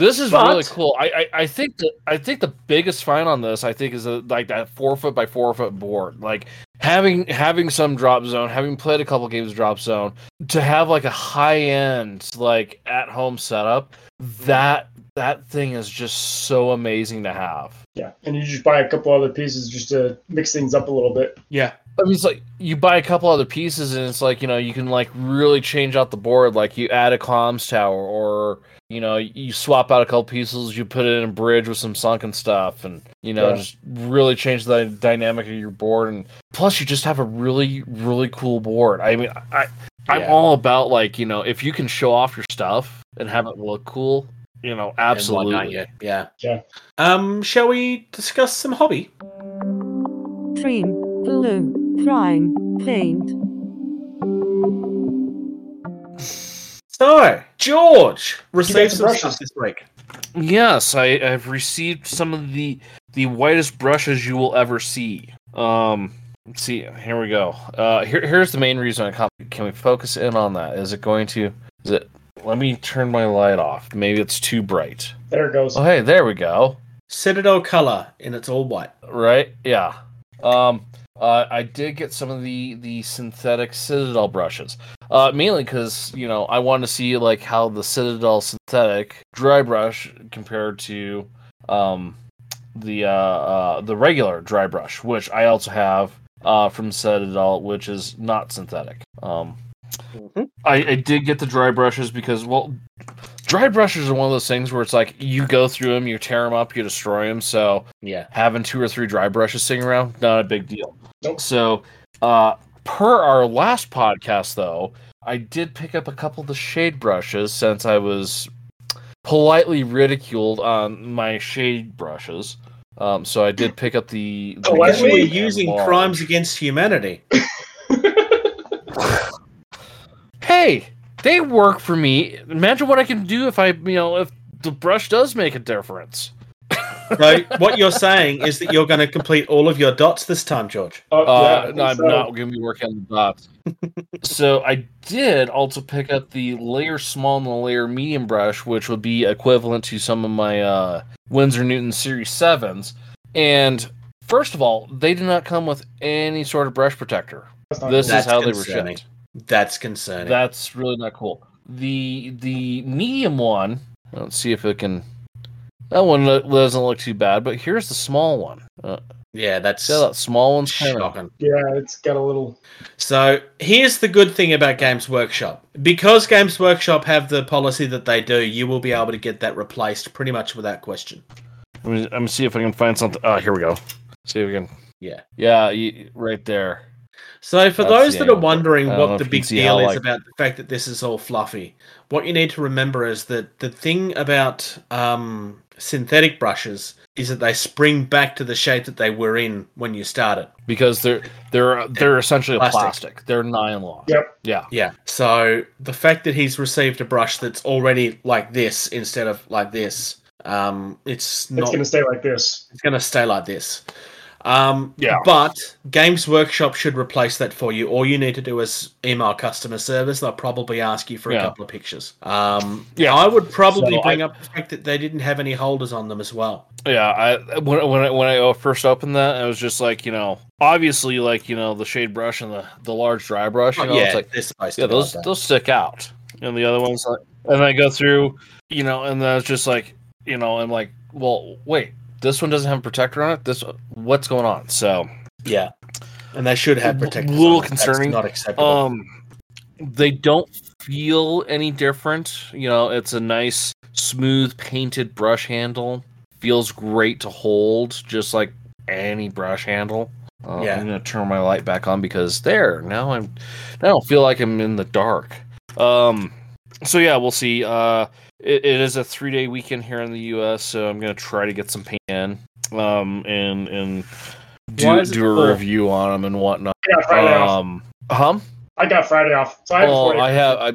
this is But- really cool. I, I I think the I think the biggest find on this I think is a, like that four foot by four foot board. Like having having some drop zone, having played a couple games of drop zone, to have like a high end like at home setup. Mm-hmm. That that thing is just so amazing to have. yeah, and you just buy a couple other pieces just to mix things up a little bit. Yeah. I mean, it's like you buy a couple other pieces, and it's like you know you can like really change out the board. Like you add a comms tower, or you know you swap out a couple pieces, you put it in a bridge with some sunken stuff, and you know Yeah. just really change the dynamic of your board. And plus, you just have a really really cool board. I mean, I I'm Yeah. all about like you know if you can show off your stuff and have it look cool, you know, absolutely. don't? Yeah. Yeah. Um, shall we discuss some hobby? Dream glue, prime, paint. So, George received some some brushes. this week. Yes, I, I've received some of the the whitest brushes you will ever see. Um, let's see. Here we go. Uh, here, here's the main reason I come. Can we focus in on that? Is it going to? Is it? Let me turn my light off. Maybe it's too bright. There it goes. Oh, hey, there we go. Citadel color and its all white. Right? Yeah. Um, Uh, I did get some of the the synthetic Citadel brushes, uh, mainly because you know I wanted to see like how the Citadel synthetic dry brush compared to um, the uh, uh, the regular dry brush, which I also have uh, from Citadel, which is not synthetic. Um, Mhm. I, I did get the dry brushes because well, dry brushes are one of those things where it's like you go through them, you tear them up, you destroy them. So Yeah. having two or three dry brushes sitting around, not a big deal. Nope. So, uh, per our last podcast, though, I did pick up a couple of the shade brushes since I was politely ridiculed on my shade brushes. Um, so I did pick up the. the Politely? Because you were using large. crimes against humanity. Hey, they work for me. Imagine what I can do if I, you know, if the brush does make a difference. So what you're saying is that you're going to complete all of your dots this time, George. Oh, yeah, I Uh, think no, I'm so. not going to be working on the dots. so I did also pick up the layer small and the layer medium brush, which would be equivalent to some of my uh, Winsor Newton Series sevens. And first of all, they did not come with any sort of brush protector. That's not This cool. That's is how they were concerning. shipped. That's concerning. That's really not cool. The the medium one. Let's see if it can. That one doesn't look too bad, but here's the small one. Uh, yeah, that's see how that small one's kind of. Yeah, it's got a little. So here's the good thing about Games Workshop. Because Games Workshop have the policy that they do, you will be able to get that replaced pretty much without question. Let me, let me see if I can find something. Oh, here we go. See if we can. Yeah. Yeah, you, right there. So for That's those that are wondering I don't know what the big deal how, is like- about the fact that this is all fluffy, what you need to remember is that the thing about um, synthetic brushes is that they spring back to the shape that they were in when you started. Because they're they're they're essentially a Plastic. plastic. They're nylon. Yep. Yeah. Yeah. So the fact that he's received a brush that's already like this instead of like this, um, it's not It's gonna stay like this. it's going to stay like this. Um, Yeah. But Games Workshop should replace that for you. All you need to do is email customer service. They'll probably ask you for a couple of pictures. Um, Yeah. I would probably So bring I- up the fact that they didn't have any holders on them as well. Yeah, I when when I, when I first opened that, I was just like, you know, obviously like you know the shade brush and the the large dry brush. You know, Oh, yeah, it's like yeah, those like those stick out, and the other ones like, and I go through, you know, and then it's just like, you know, I'm like, well, wait, this one doesn't have a protector on it. This what's going on? So, Yeah, and that should have A little on it. That's concerning. not acceptable. um, they don't feel any different. You know, it's a nice, smooth, painted brush handle. Feels great to hold, just like any brush handle. Uh, Yeah. I'm gonna turn my light back on because there now I'm. I don't feel like I'm in the dark. Um. So yeah, we'll see. Uh, it, it is a three day weekend here in the U.S., so I'm gonna try to get some paint in. Um, and and do do a full? review on them and whatnot. I got Friday off. Um, hum. I got Friday off. So I have Well, I have I,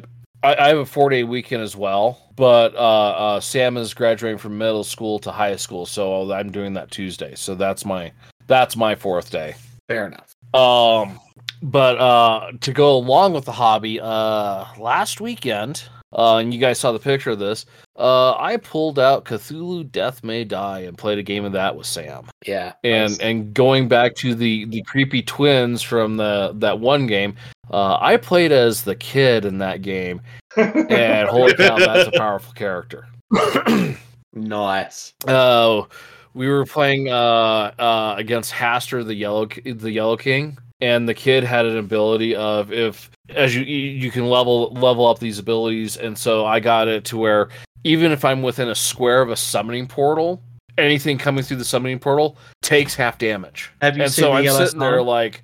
I I have a four day weekend as well, but uh, uh, Sam is graduating from middle school to high school, so I'm doing that Tuesday. So that's my that's my fourth day. Fair enough. Um, but uh, to go along with the hobby, uh, last weekend, uh, and you guys saw the picture of this. Uh, I pulled out Cthulhu Death May Die and played a game of that with Sam. Yeah, And nice. and going back to the the creepy twins from the that one game, uh, I played as the kid in that game, and holy cow, that's a powerful character. nice. Uh, we were playing uh, uh, against Hastur, the yellow the Yellow King, and the kid had an ability of if as you you can level level up these abilities, and so I got it to where even if I'm within a square of a summoning portal, anything coming through the summoning portal takes half damage. Have you and seen so I'm yellow sitting there like,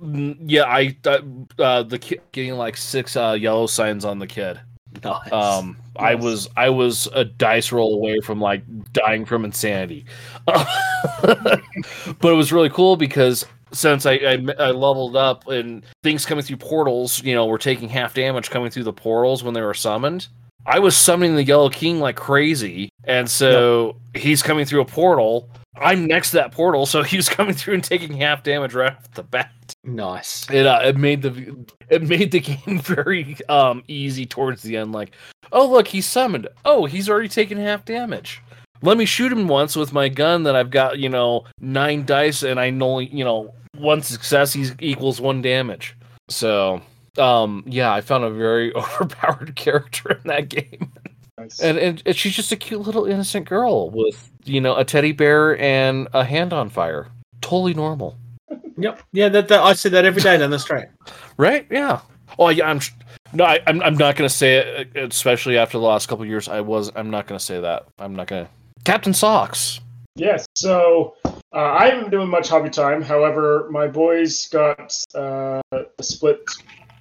yeah, I uh, uh, the kid getting like six uh, yellow signs on the kid. Nice. Um, I was I was a dice roll away from like dying from insanity, but it was really cool because since I, I I leveled up and things coming through portals, you know, were taking half damage coming through the portals when they were summoned. I was summoning the Yellow King like crazy, and so he's coming through a portal. I'm next to that portal, so he was coming through and taking half damage right off the bat nice. it uh, it made the it made the game very um easy towards the end like oh look he's summoned oh he's already taken half damage let me shoot him once with my gun that I've got, you know, nine dice and I know, you know, one success he- equals one damage. So, um, yeah, I found a very overpowered character in that game. Nice. And, and and she's just a cute little innocent girl with, you know, a teddy bear and a hand on fire. Totally normal. Yep. Yeah, that, that I see that every day down the street. Right? Yeah. Oh, yeah. I'm no. I, I'm. I'm not gonna say it, especially after the last couple of years. I was. I'm not gonna say that. I'm not gonna. Captain Socks. Yes. So uh, I haven't been doing much hobby time. However, my boys got uh, a split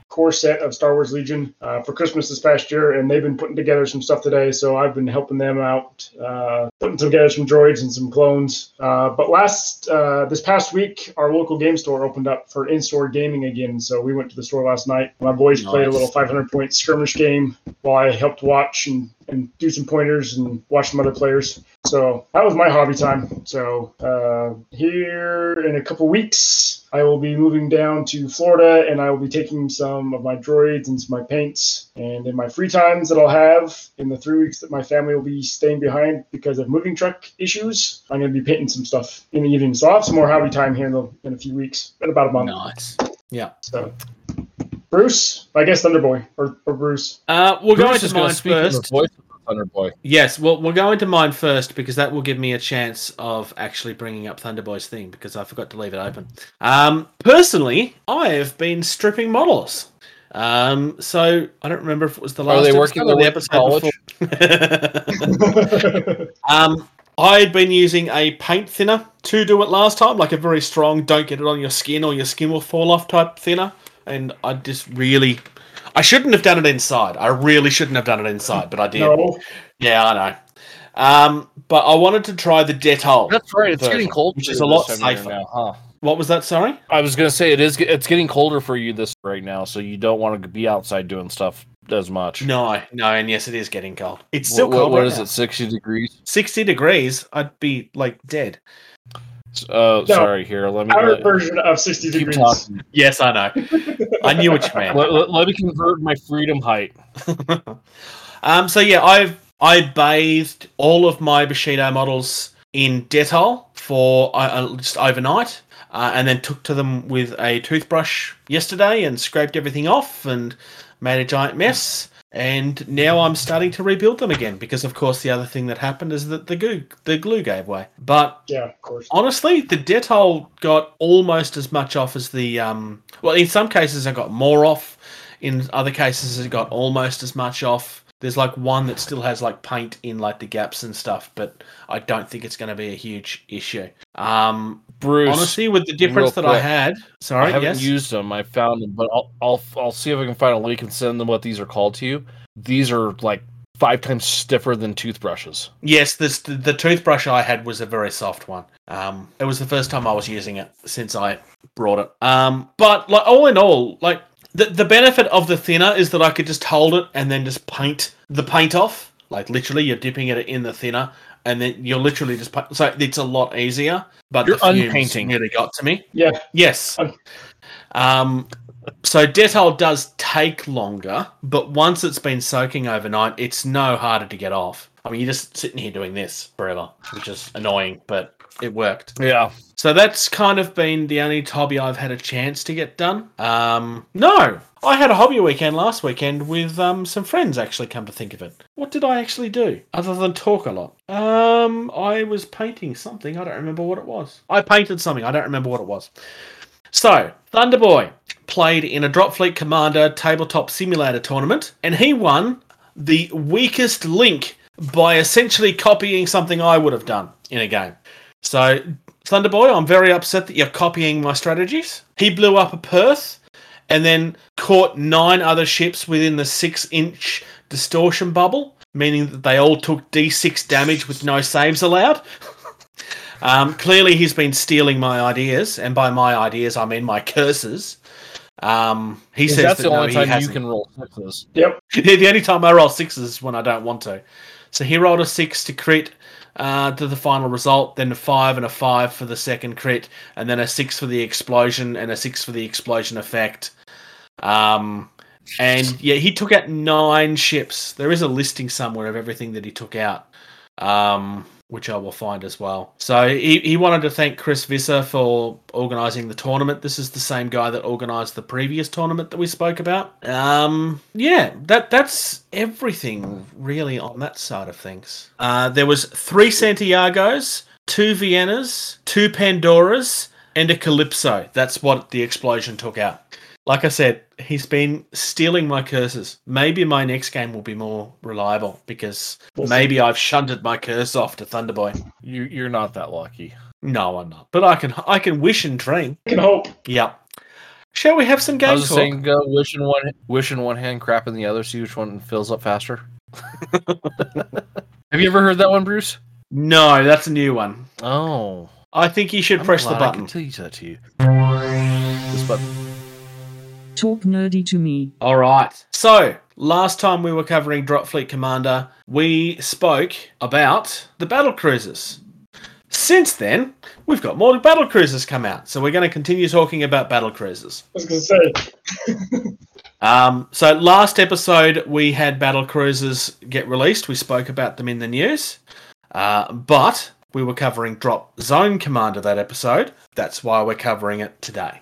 core set of Star Wars Legion uh, for Christmas this past year, and they've been putting together some stuff today. So I've been helping them out, uh, putting together some droids and some clones. Uh, but last uh, this past week, our local game store opened up for in-store gaming again. So we went to the store last night. My boys played a little 500 point skirmish game while I helped watch and, and do some pointers and watch some other players. So that was my hobby time. So uh, here in a couple weeks, I will be moving down to Florida, and I will be taking some of my droids and some of my paints. And in my free times that I'll have in the three weeks that my family will be staying behind because of moving truck issues, I'm going to be painting some stuff in the evening. So I'll have some more hobby time here in, the, in a few weeks, in about a month. Nice. Yeah. So, Bruce, I guess Thunderboy or, or Bruce. Uh, we'll go into gonna mine speak in the first. voice of the Thunder Boy. Yes, well, we'll go into mine first because that will give me a chance of actually bringing up Thunderboy's thing because I forgot to leave it open. Um, personally, I have been stripping models. Um, so I don't remember if it was the Are last they episode working or the episode before. um, I had been using a paint thinner to do it last time, like a very strong, don't get it on your skin or your skin will fall off type thinner. And I just really, I shouldn't have done it inside. I really shouldn't have done it inside, but I did. no, Yeah, I know. Um, but I wanted to try the Dettol. That's right. It's version, getting cold, which is a lot this time of year safer. now, huh? What was that? Sorry. I was gonna say it is. It's getting colder for you this right now, so you don't want to be outside doing stuff as much. No, no, and yes, it is getting cold. It's still what- cold. what right is now. it? Sixty degrees. Sixty degrees. I'd be like dead. Uh, sorry. Here, let me our let, version of 60 degrees. talking. Yes, I know. I knew what you meant. Let, let- let me convert my freedom height. um, so yeah, I've I bathed all of my Bushido models in Dettol for uh, uh, just overnight, uh, and then took to them with a toothbrush yesterday and scraped everything off and made a giant mess. And now I'm starting to rebuild them again because, of course, the other thing that happened is that the glue the glue gave way. But Yeah, of course. honestly, the Dettol got almost as much off as the um. Well, in some cases, I got more off. In other cases, it got almost as much off. There's like one that still has like paint in like the gaps and stuff, but I don't think it's going to be a huge issue. Um, Bruce. honestly, with the difference that I had, sorry, I haven't yes, used them. I found them, but I'll, I'll I'll see if I can find a link and send them what these are called to you. These are like five times stiffer than toothbrushes. yes, this the toothbrush I had was a very soft one. Um, it was the first time I was using it since I brought it. Um, but like all in all, like the the benefit of the thinner is that I could just hold it and then just paint the paint off. Like literally, you're dipping it in the thinner, and then you're literally just paint. so it's a lot easier. But You're the fumes unpainting. really got to me. Yeah, Yes. Um, so Dettol does take longer, but once it's been soaking overnight, it's no harder to get off. I mean, you're just sitting here doing this forever, which is annoying, but it worked. Yeah. So that's kind of been the only hobby I've had a chance to get done. Um, no, I had a hobby weekend last weekend with um, some friends. Actually, come to think of it, what did I actually do other than talk a lot? Um, I was painting something. I don't remember what it was. I painted something. I don't remember what it was. So Thunderboy played in a Drop Fleet Commander tabletop simulator tournament, and he won the weakest link by essentially copying something I would have done in a game. So, Thunderboy, I'm very upset that you're copying my strategies. He blew up a Perth and then caught nine other ships within the six inch distortion bubble, meaning that they all took d6 damage with no saves allowed. um, clearly, he's been stealing my ideas, and by my ideas, I mean my curses. Um, he says That's that the no, only he time you hasn't. can roll sixes. yep. the only time I roll sixes is when I don't want to. So he rolled a six to crit uh, to the final result, then a five and a five for the second crit, and then a six for the explosion and a six for the explosion effect. Um, and yeah, he took out nine ships. There is a listing somewhere of everything that he took out. Um, which I will find as well. So he, he wanted to thank Chris Visser for organising the tournament. This is the same guy that organised the previous tournament that we spoke about. Um, yeah, that that's everything really on that side of things. Uh, there was three Santiagos, two Viennas, two Pandoras, and a Calypso. That's what the explosion took out. Like I said, he's been stealing my curses. Maybe my next game will be more reliable because maybe I've shunted my curse off to Thunderboy. You you're not that lucky. No, I'm not. But I can I can wish and dream. I can hope. Yep. Shall we have some I game was talk? saying, go wish in one wish in one hand, crap in the other. See which one fills up faster. Have you ever heard that one, Bruce? No, that's a new one. Oh, I think you should I'm press the glad I can teach that to you. This button. Talk nerdy to me. All right. So, last time we were covering Drop Fleet Commander, we spoke about the battle cruisers. Since then, we've got more battle cruisers come out, so we're going to continue talking about battle cruisers. I was going to say, Um, so last episode we had battle cruisers get released. We spoke about them in the news, uh, but we were covering Drop Zone Commander that episode. That's why we're covering it today.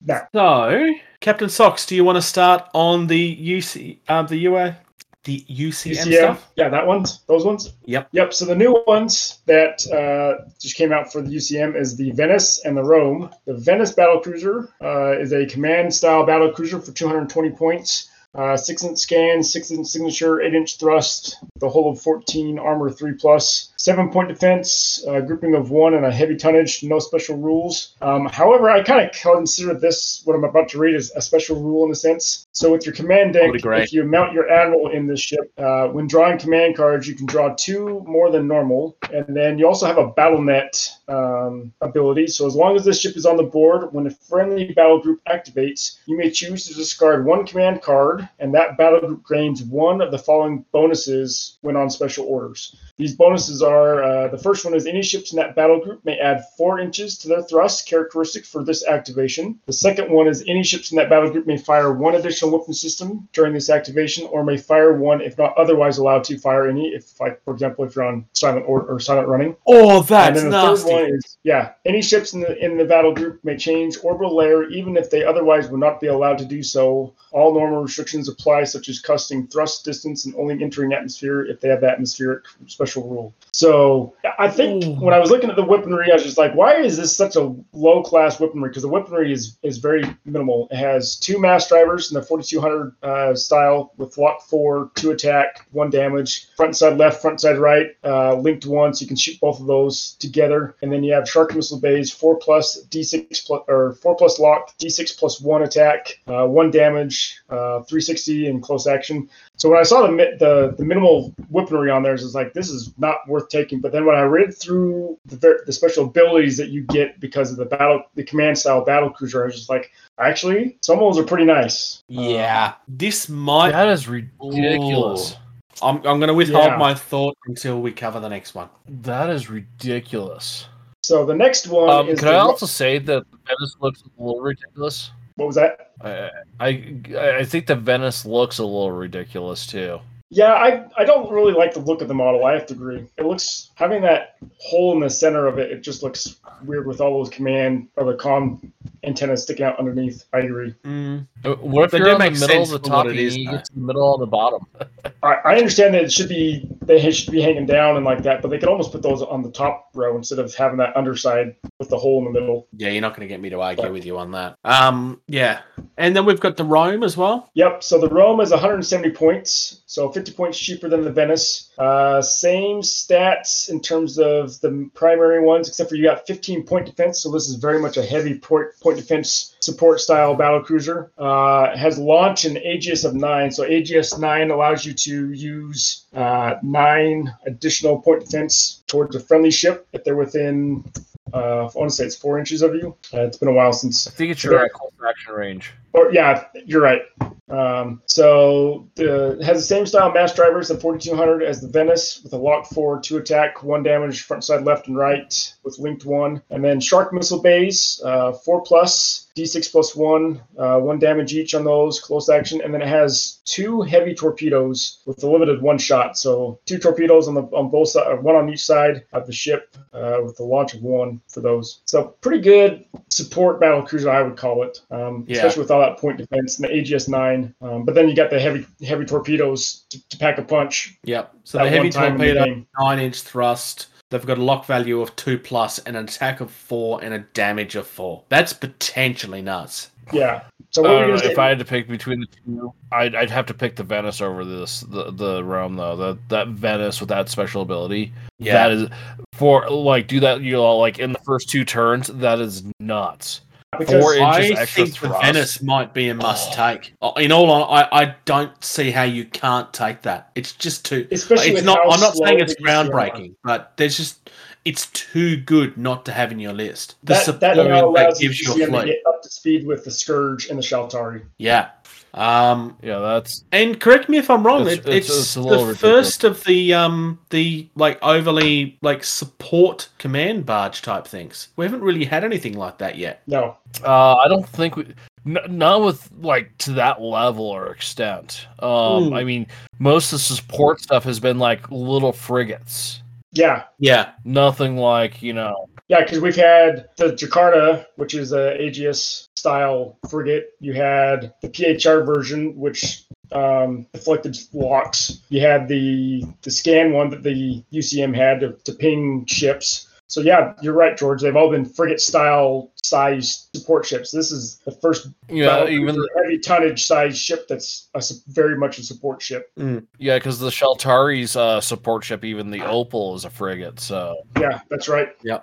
No. So, Captain Sox, do you want to start on the UC, uh, the UA, the UCM, UCM, stuff? yeah, that one's those ones. Yep. Yep. So the new ones that uh, just came out for the UCM is the Venice and the Rome. The Venice battle cruiser uh, is a command style battle cruiser for 220 points. Uh, six inch scan, six inch signature, eight inch thrust, the whole of 14 armor, three plus, seven point defense, uh, grouping of one, and a heavy tonnage. No special rules. Um, however, I kind of consider this what I'm about to read as a special rule in a sense. So with your command deck, if you mount your admiral in this ship, uh, when drawing command cards, you can draw two more than normal, and then you also have a battle net um, ability. So as long as this ship is on the board, when a friendly battle group activates, you may choose to discard one command card, and that battle group gains one of the following bonuses when on special orders. These bonuses are uh, the first one is any ships in that battle group may add four inches to their thrust characteristic for this activation. The second one is any ships in that battle group may fire one additional weapon system during this activation, or may fire one if not otherwise allowed to fire any. If, like, for example, if you're on silent or, or silent running. Oh, and that's then the nasty. third one is yeah, any ships in the in the battle group may change orbital layer even if they otherwise would not be allowed to do so. All normal restrictions apply, such as costing thrust distance and only entering atmosphere if they have the atmospheric special rule. So I think Ooh. when I was looking at the weaponry, I was just like, why is this such a low class weaponry? Because the weaponry is is very minimal. It has two mass drivers in the 4200 uh, style with lock four, two attack, one damage, front side left, front side right, uh, linked one, so you can shoot both of those together. And then you have shark missile bays, four plus d6 plus or four plus lock, d6 plus one attack, uh, one damage, uh, 360 in close action. So when I saw the the, the minimal weaponry on there, it's like this is not worth taking. But then when I read through the, the special abilities that you get because of the battle, the command style battle cruiser, I was just like, actually, some of those are pretty nice. Yeah, this might. That is ridiculous. I'm, I'm going to withhold Yeah. my thought until we cover the next one. That is ridiculous. So the next one Um, is could I also say that this looks a little ridiculous? What was that? I, I I think the Venice looks a little ridiculous too. Yeah, I I don't really like the look of the model. I have to agree. It looks having that hole in the center of it. It just looks weird with all those command or the com antennas sticking out underneath. I agree. Mm. Uh, What if They you're do on the middle of the top it and is, you get to the middle on the bottom? I, I understand that it should be they should be hanging down and like that, but they could almost put those on the top row instead of having that underside with the hole in the middle. Yeah, you're not going to get me to argue with you on that. Um, yeah, and then we've got the Rome as well. Yep. So the Rome is 170 points, so 50 points cheaper than the Venice. Uh, same stats in terms of the primary ones, except for you got 15 point defense. So this is very much a heavy point point defense support style battle cruiser. Uh, has launch and AGS of nine. So AGS nine allows you to use uh, nine additional point defense towards a friendly ship if they're within. Uh, I want to say it's four inches of you. Uh, it's been a while since I think it's your close action range. Or yeah, you're right. Um, so the it has the same style mass drivers, the 4200 as the Venice, with a lock four, two attack, one damage, front side left and right, with linked one, and then shark missile bays, uh, four plus, d6 plus one, uh, one damage each on those close action, and then it has two heavy torpedoes with a limited one shot. So two torpedoes on the on both sides, one on each side of the ship, uh, with the launch of one for those. So pretty good support battle cruiser, I would call it, um, Yeah. especially with all that point defense and the AGS nine. Um, but then you got the heavy heavy torpedoes to, to pack a punch. Yep. So the heavy one time in the torpedo, nine inch thrust. They've got a lock value of two plus, an attack of four, and a damage of four. That's potentially nuts. Yeah. So I what were don't you know, say? if I had to pick between the two, I'd, I'd have to pick the Venice over this the the realm though. That that Venice with that special ability, Yeah. that is for like do that you know like in the first two turns. That is nuts. Because four I inches extra think the thrust. Venice might be a must take. Oh, In all, hon- I I don't see how you can't take that. It's just too. especially it's with not. I'm not saying it's the are. groundbreaking, but there's just it's too good not to have in your list. The That, support that now that gives you a UCM to fleet. get up to speed with the Scourge and the Shaltari. Yeah. Um, Yeah, that's and correct me if I'm wrong. It's- it, it's- it's, it's the ridiculous. first of the um the like overly like support command barge type things. We haven't really had anything like that yet. No, Uh, I don't think we, n- not with like to that level or extent. Um, Hmm. I mean, most of the support stuff has been like little frigates. yeah, Yeah. Nothing like you know. yeah, because we've had the Jakarta, which is a AGS style frigate. You had the PHR version, which um, deflected locks. You had the the scan one that the UCM had to, to ping ships. So yeah, you're right, George. They've all been frigate style size support ships. This is the first Yeah, even cruiser heavy tonnage size ship that's a, very much a support ship. yeah, because the Shaltari's uh, support ship, even the Opal, is a frigate. So Yeah, that's right. Yeah.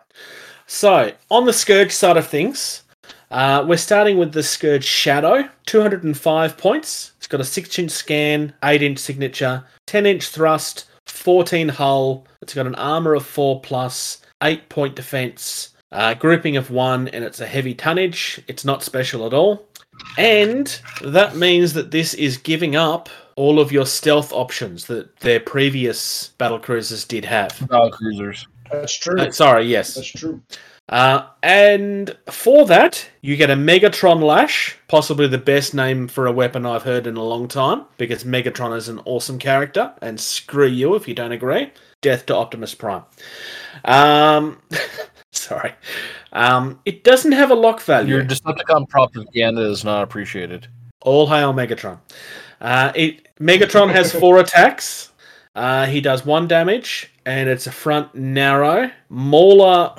So on the Scourge side of things, uh, we're starting with the Scourge Shadow, 205 points. It's got a six inch scan, eight inch signature, 10 inch thrust, 14 hull. It's got an armor of four plus, eight point defense, uh, grouping of one, and it's a heavy tonnage. It's not special at all. And that means that this is giving up all of your stealth options that their previous battle cruisers did have. battle cruisers. That's true. Uh, sorry, yes. That's true. Uh, and for that, you get a Megatron Lash, possibly the best name for a weapon I've heard in a long time, because Megatron is an awesome character, and screw you if you don't agree. Death to Optimus Prime. Um, sorry. Um, it doesn't have a lock value. Your Decepticon propaganda is not appreciated. All hail Megatron. Uh, it Megatron has four attacks. Uh, he does one damage, and it's a front narrow. Mauler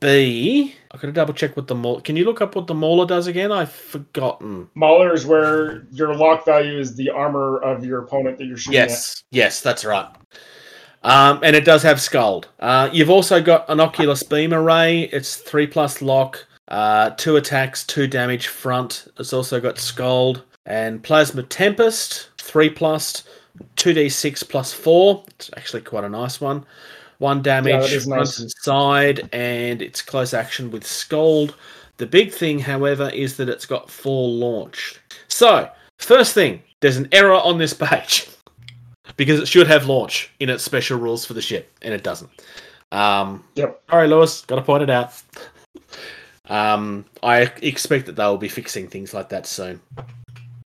B. I gotta double check what the Mauler. Can you look up what the Mauler does again? I've forgotten. Mauler is where your lock value is the armor of your opponent that you're shooting Yes, yes, that's right. Um, and it does have Scald. Uh, you've also got an Oculus Beam Array. It's three plus lock, uh, two attacks, two damage front. It's also got Scald and Plasma Tempest, three plus, two d six plus four. It's actually quite a nice one. One damage front nice. and side, and it's close action with Scald. The big thing, however, is that it's got four launch. So, first thing, there's an error on this page because it should have launch in its special rules for the ship, and it doesn't. Um, Yep. Sorry, Lewis, got to point it out. Um, I expect that they'll be fixing things like that soon.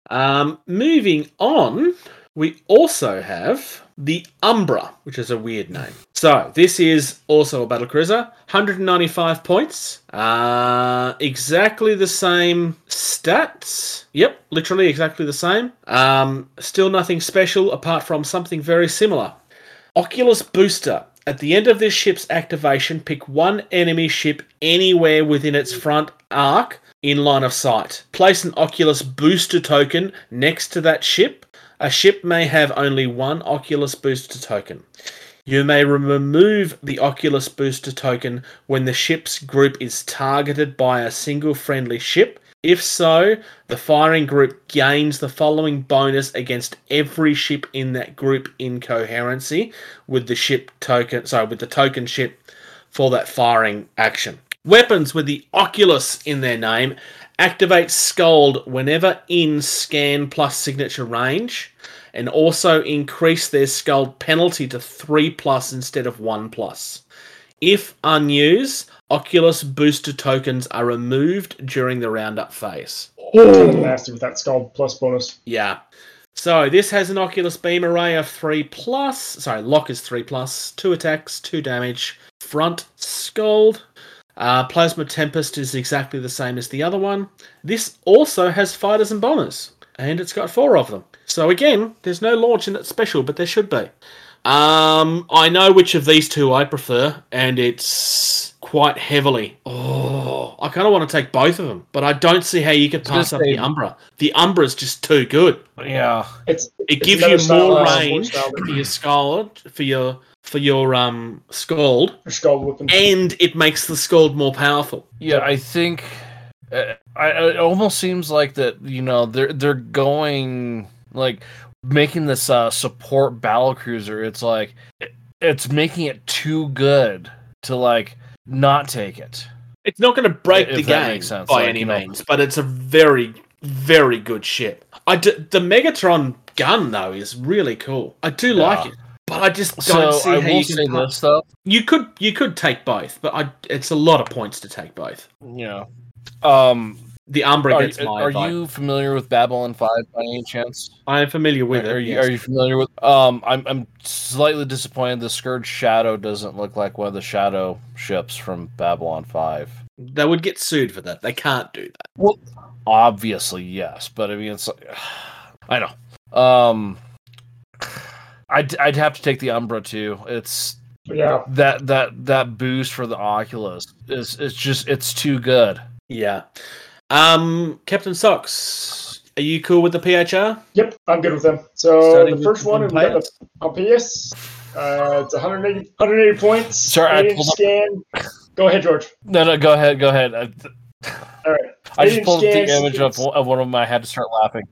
Um, moving on, we also have the Umbra, which is a weird name. So this is also a battle cruiser, 195 points, uh, exactly the same stats. Yep, literally exactly the same. Um, still nothing special apart from something very similar. Oculus Booster. At the end of this ship's activation, pick one enemy ship anywhere within its front arc in line of sight. Place an Oculus Booster token next to that ship. A ship may have only one Oculus Booster token. You may remove the Oculus Booster token when the ship's group is targeted by a single friendly ship. If so, the firing group gains the following bonus against every ship in that group in coherency with the ship token, sorry, with the token ship for that firing action. Weapons with the Oculus in their name activate Scald whenever in scan plus signature range, and also increase their Scald penalty to 3 plus instead of 1 plus. If unused, Oculus booster tokens are removed during the roundup phase. Oh, nasty with that Scald Plus bonus. Yeah. So this has an Oculus Beam array of three plus. Sorry, lock is three plus. Two attacks, two damage. Front Scald. Uh, Plasma Tempest is exactly the same as the other one. This also has fighters and bombers, and it's got four of them. So again, there's no launch in it special, but there should be. Um, I know which of these two I prefer, and it's quite heavily. Oh, I kind of want to take both of them, but I don't see how you could pass up the Umbra. The Umbra is just too good. Yeah. It's It It's gives another you more range for your scald, for your for your um scald, for Scald weapon. and it makes the scald more powerful. Yeah, I think uh, I, it almost seems like that. You know, they're they're going like making this uh, support battle cruiser. It's like it- it's making it too good to like not take it. It's not going to break If the game makes sense, by like, any you know- means, but it's a very very good ship. I d- the Megatron gun though is really cool. I do like it, but I just don't So see I how you say can. pa- this though. You could you could take both, but I, it's a lot of points to take both. Yeah. Um. The Umbra Are, gets my. are vote. you familiar with Babylon Five by any chance? I am familiar with are it. you yes. are you familiar with? Um, I'm I'm slightly disappointed. The Scourge Shadow doesn't look like one of the Shadow ships from Babylon Five. They would get sued for that. They can't do that. Well, obviously yes, but I mean it's like I know. Um, I'd I'd have to take the Umbra too. It's yeah, that that that boost for the Oculus is it's just it's too good. Yeah. Um, Captain Socks, are you cool with the PHR? yep, I'm good with them. So Starting the first one, we got Pompeius? the Pompeius. Uh, it's 180, 180 points. Sorry, I Eight-inch pulled up- scan. Go ahead, George. No, no, go ahead, go ahead. I, All right. I just pulled up the image of, of one of them. I had to start laughing.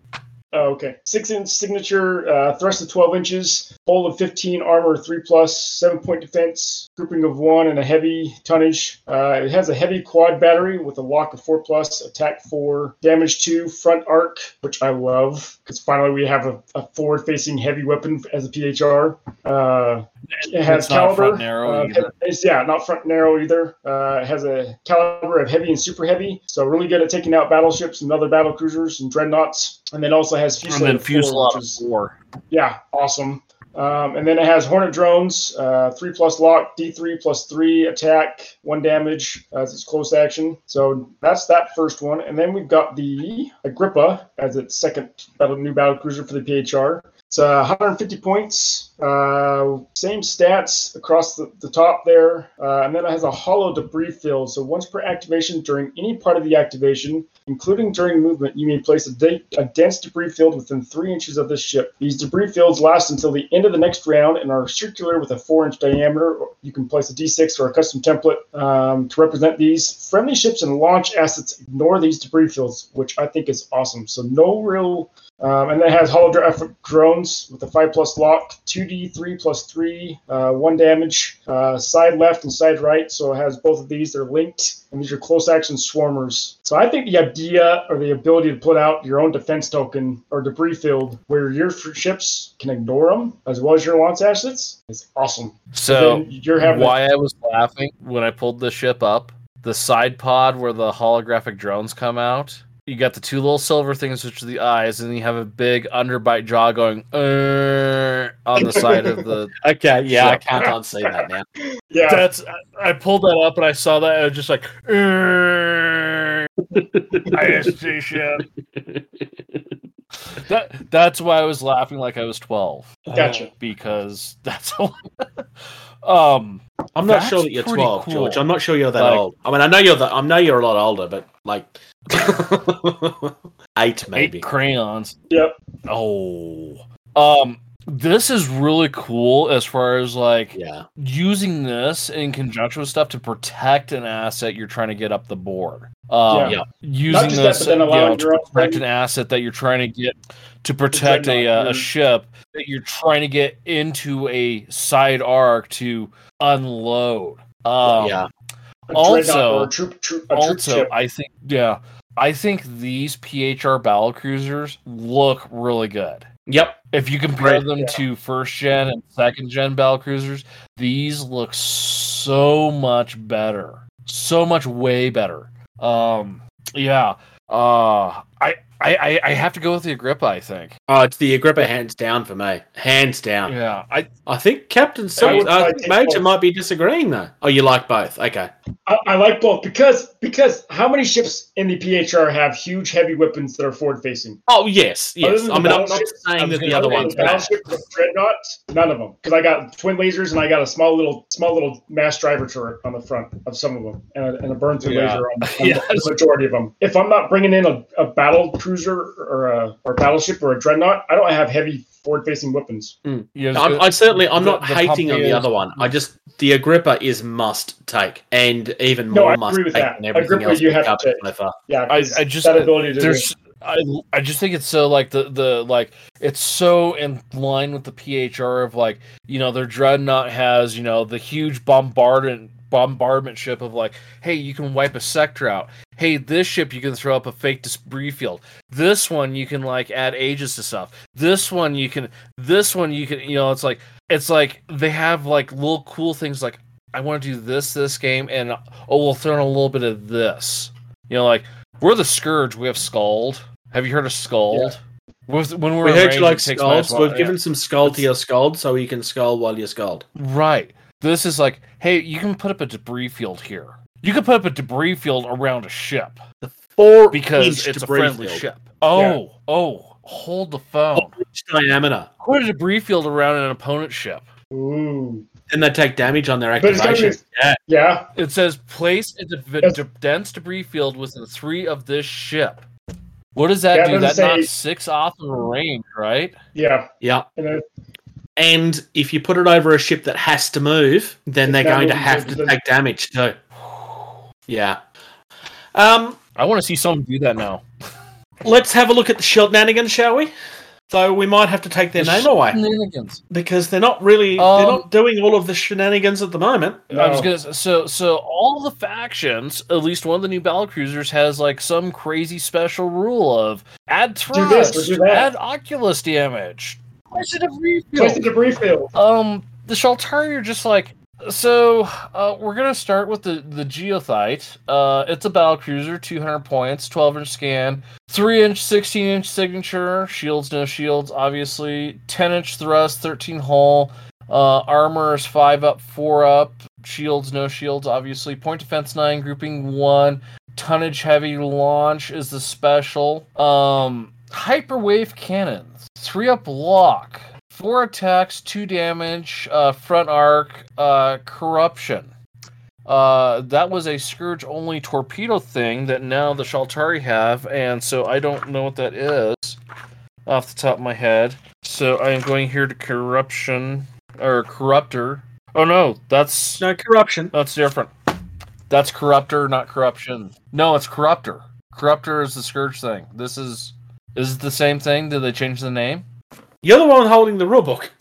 Oh, okay. Six inch signature, uh, thrust of 12 inches, hull of 15, armor 3 plus, 7 point defense, grouping of 1, and a heavy tonnage. Uh, it has a heavy quad battery with a lock of 4 plus, attack 4, damage 2, front arc, which I love because finally we have a, a forward facing heavy weapon as a PHR. Uh, it has It's not caliber. front narrow uh, yeah, not front narrow either. Uh, it has a caliber of heavy and super heavy, so really good at taking out battleships and other battle cruisers and dreadnoughts. And then also has And fusillade, then four, fusillade which is four. yeah, awesome. Um, and then it has Hornet drones, uh, three plus lock, D three plus three attack, one damage as its close action. So that's that first one. And then we've got the Agrippa as its second battle, new battle cruiser for the PHR. It's uh, 150 points, uh, same stats across the, the top there, uh, and then it has a hollow debris field. So once per activation during any part of the activation, including during movement, you may place a, de- a dense debris field within three inches of this ship. These debris fields last until the end of the next round and are circular with a four-inch diameter. You can place a D6 or a custom template um, to represent these. Friendly ships and launch assets ignore these debris fields, which I think is awesome. So no real um, and then it has holographic drones with a 5 plus lock, 2d, 3 plus 3, uh, 1 damage, uh, side left and side right. So it has both of these. They're linked, and these are close action swarmers. So I think the idea or the ability to put out your own defense token or debris field where your ships can ignore them as well as your launch assets is awesome. So you're having why I was laughing when I pulled the ship up, the side pod where the holographic drones come out. You got the two little silver things, which are the eyes, and you have a big underbite jaw going "Uh," on the side of the. Okay, yeah, I Sure. can't unsee that now. Yeah. That's I pulled that up and I saw that and I was just like "Uh," ISG ship. That that's why I was laughing like I was twelve Gotcha. because that's all. um I'm not sure that you're 12, cool. George. I'm not sure you're that Like- old. I mean, I know you're that. I know you're a lot older, but like eight maybe. eight crayons. Yep. Oh, um, this is really cool as far as like yeah, using this in conjunction with stuff to protect an asset you're trying to get up the board. Um, Yeah. Using just that, this but then you know, to protect an asset that you're trying to get to protect a, dreadnought, uh, yeah. a ship that you're trying to get into a side arc to unload. Um, yeah. A also- troop, troop, troop also ship. i think yeah i think these phr battle cruisers look really good Yep. if you compare Right, them yeah. to first gen and second gen battle cruisers these look so much better. So much way better. Um, yeah. Uh, I, I, I- I have to go with the Agrippa. I think. Oh, it's the Agrippa hands down for me. Hands down. Yeah. I I think Captain Silver, would uh, Major both. might be disagreeing though. Oh, you like both? Okay. I, I like both because because how many ships in the PHR have huge heavy weapons that are forward facing? Oh yes, yes. I mean, I'm not battleship- saying I'm that the other one's the battleship with dreadnought, none of them. Because I got twin lasers and I got a small little small little mass driver turret on the front of some of them, and a, and a burn through Yeah. laser on, on Yes. the majority of them. If I'm not bringing in a, a battle cruiser or a or a battleship or a dreadnought, I don't have heavy forward facing weapons. Hmm. yeah, I'm, I certainly, I'm the- not the hating on the Pompeius- other one. I just the Agrippa is must take, and even No, more I must agree with take that. than everything Agrippa else you we've to so far. Yeah, I, 'cause I just that ability to there's I, I just think it's so like the the like it's so in line with the PHR of like you know their dreadnought has you know the huge bombardment bombardment ship of like hey you can wipe a sector out hey this ship you can throw up a fake debris field this one you can like add ages to stuff this one you can this one you can you know it's like it's like they have like little cool things like I want to do this this game and oh we'll throw in a little bit of this you know like we're the scourge. We have Scald. Have you heard of Scald? With- When we're We heard you like it takes skulls. minus one- We've yeah. given some skull to your skull so you can skull while you skull. right. This is like, hey, you can put up a debris field here. You could put up a debris field around a ship Four because inch it's a friendly field. ship. Oh, oh, hold the phone. Four inch diameter, Put a debris field around an opponent's ship. ooh, and they take damage on their But it's gotta activation. be- Yeah, yeah. It says place a de- Yes. de- dense debris field within three of this ship. What does that Yeah, do? I'm That say- knocks six off of range, right? Yeah, yeah. and And if you put it over a ship that has to move, then they're going to have to take damage too. Yeah. Um, I want to see someone do that now. let's have a look at the shenanigans, shall we? So we might have to take their The name away Shenanigans. because they're not really they're Um, not doing all of the shenanigans at the moment. I was gonna s- so so all the factions, at least one of the new battle cruisers has like some crazy special rule of add Do this or thrust, do that. add oculus damage. Place a debris place the field. debris field. Um, the Shaltari are just like so. Uh, we're gonna start with the the Goethite. Uh, it's a battle cruiser, two hundred points, twelve inch scan, three inch, sixteen inch signature, shields no shields, obviously, ten inch thrust, thirteen hull. Uh, armor is five up, four up. Shields no shields, obviously. Point defense nine, grouping one. Tonnage heavy launch is the special. Um, hyperwave cannons, three up lock. Four attacks, two damage, uh, front arc, uh, corruption. Uh, that was a Scourge only torpedo thing that now the Shaltari have, and so I don't know what that is off the top of my head. So I am going here to corruption or corruptor. Oh no, that's not corruption. that's different. That's corruptor, not corruption. No, it's corruptor. Corruptor is the Scourge thing. This is is it the same thing? Did they change the name? You're the one holding the rule book.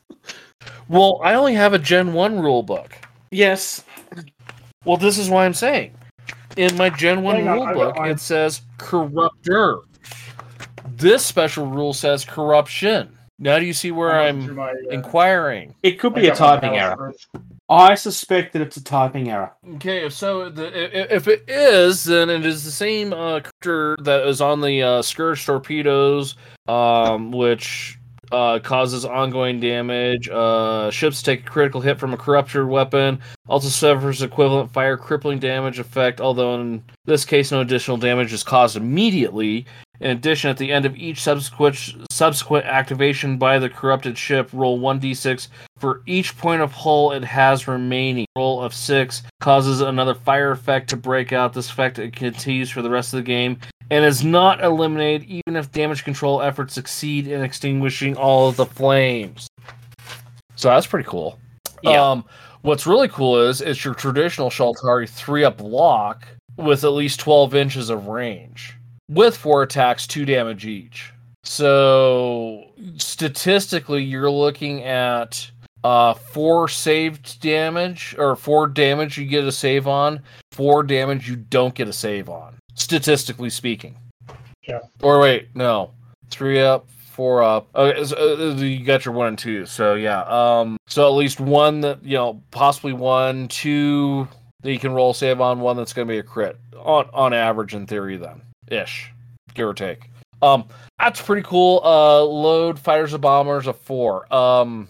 Well, I only have a Gen 1 rule book. Yes. Well, this is why I'm saying. In my Gen 1 Hang rule I book, it says corruptor. This special rule says corruption. Now do you see where I'm I'm my, uh, inquiring? It could be a typing error. I suspect that it's a typing error. Okay, if so the, if it is, then it is the same uh, character that is on the uh, Scourge torpedoes, um, which uh, causes ongoing damage. Uh, ships take a critical hit from a corruptor weapon. Also suffers equivalent fire crippling damage effect, although in this case, no additional damage is caused immediately. In addition, at the end of each subsequent subsequent activation by the corrupted ship, roll 1d6 for each point of hull it has remaining. Roll of 6 causes another fire effect to break out. This effect continues for the rest of the game and is not eliminated even if damage control efforts succeed in extinguishing all of the flames. So that's pretty cool. Yeah. Um, what's really cool is it's your traditional Shaltari 3 up block with at least 12 inches of range with four attacks, two damage each. So statistically, you're looking at uh, four saved damage or four damage you get a save on, four damage you don't get a save on. Statistically speaking. Yeah. Or wait, no, three up, four up. Okay, so, uh, you got your one and two. So yeah, um, so at least one that you know, possibly one, two that you can roll save on, one that's going to be a crit on on average in theory, then ish, give or take. Um, that's pretty cool. Uh, load fighters and bombers a four. Um,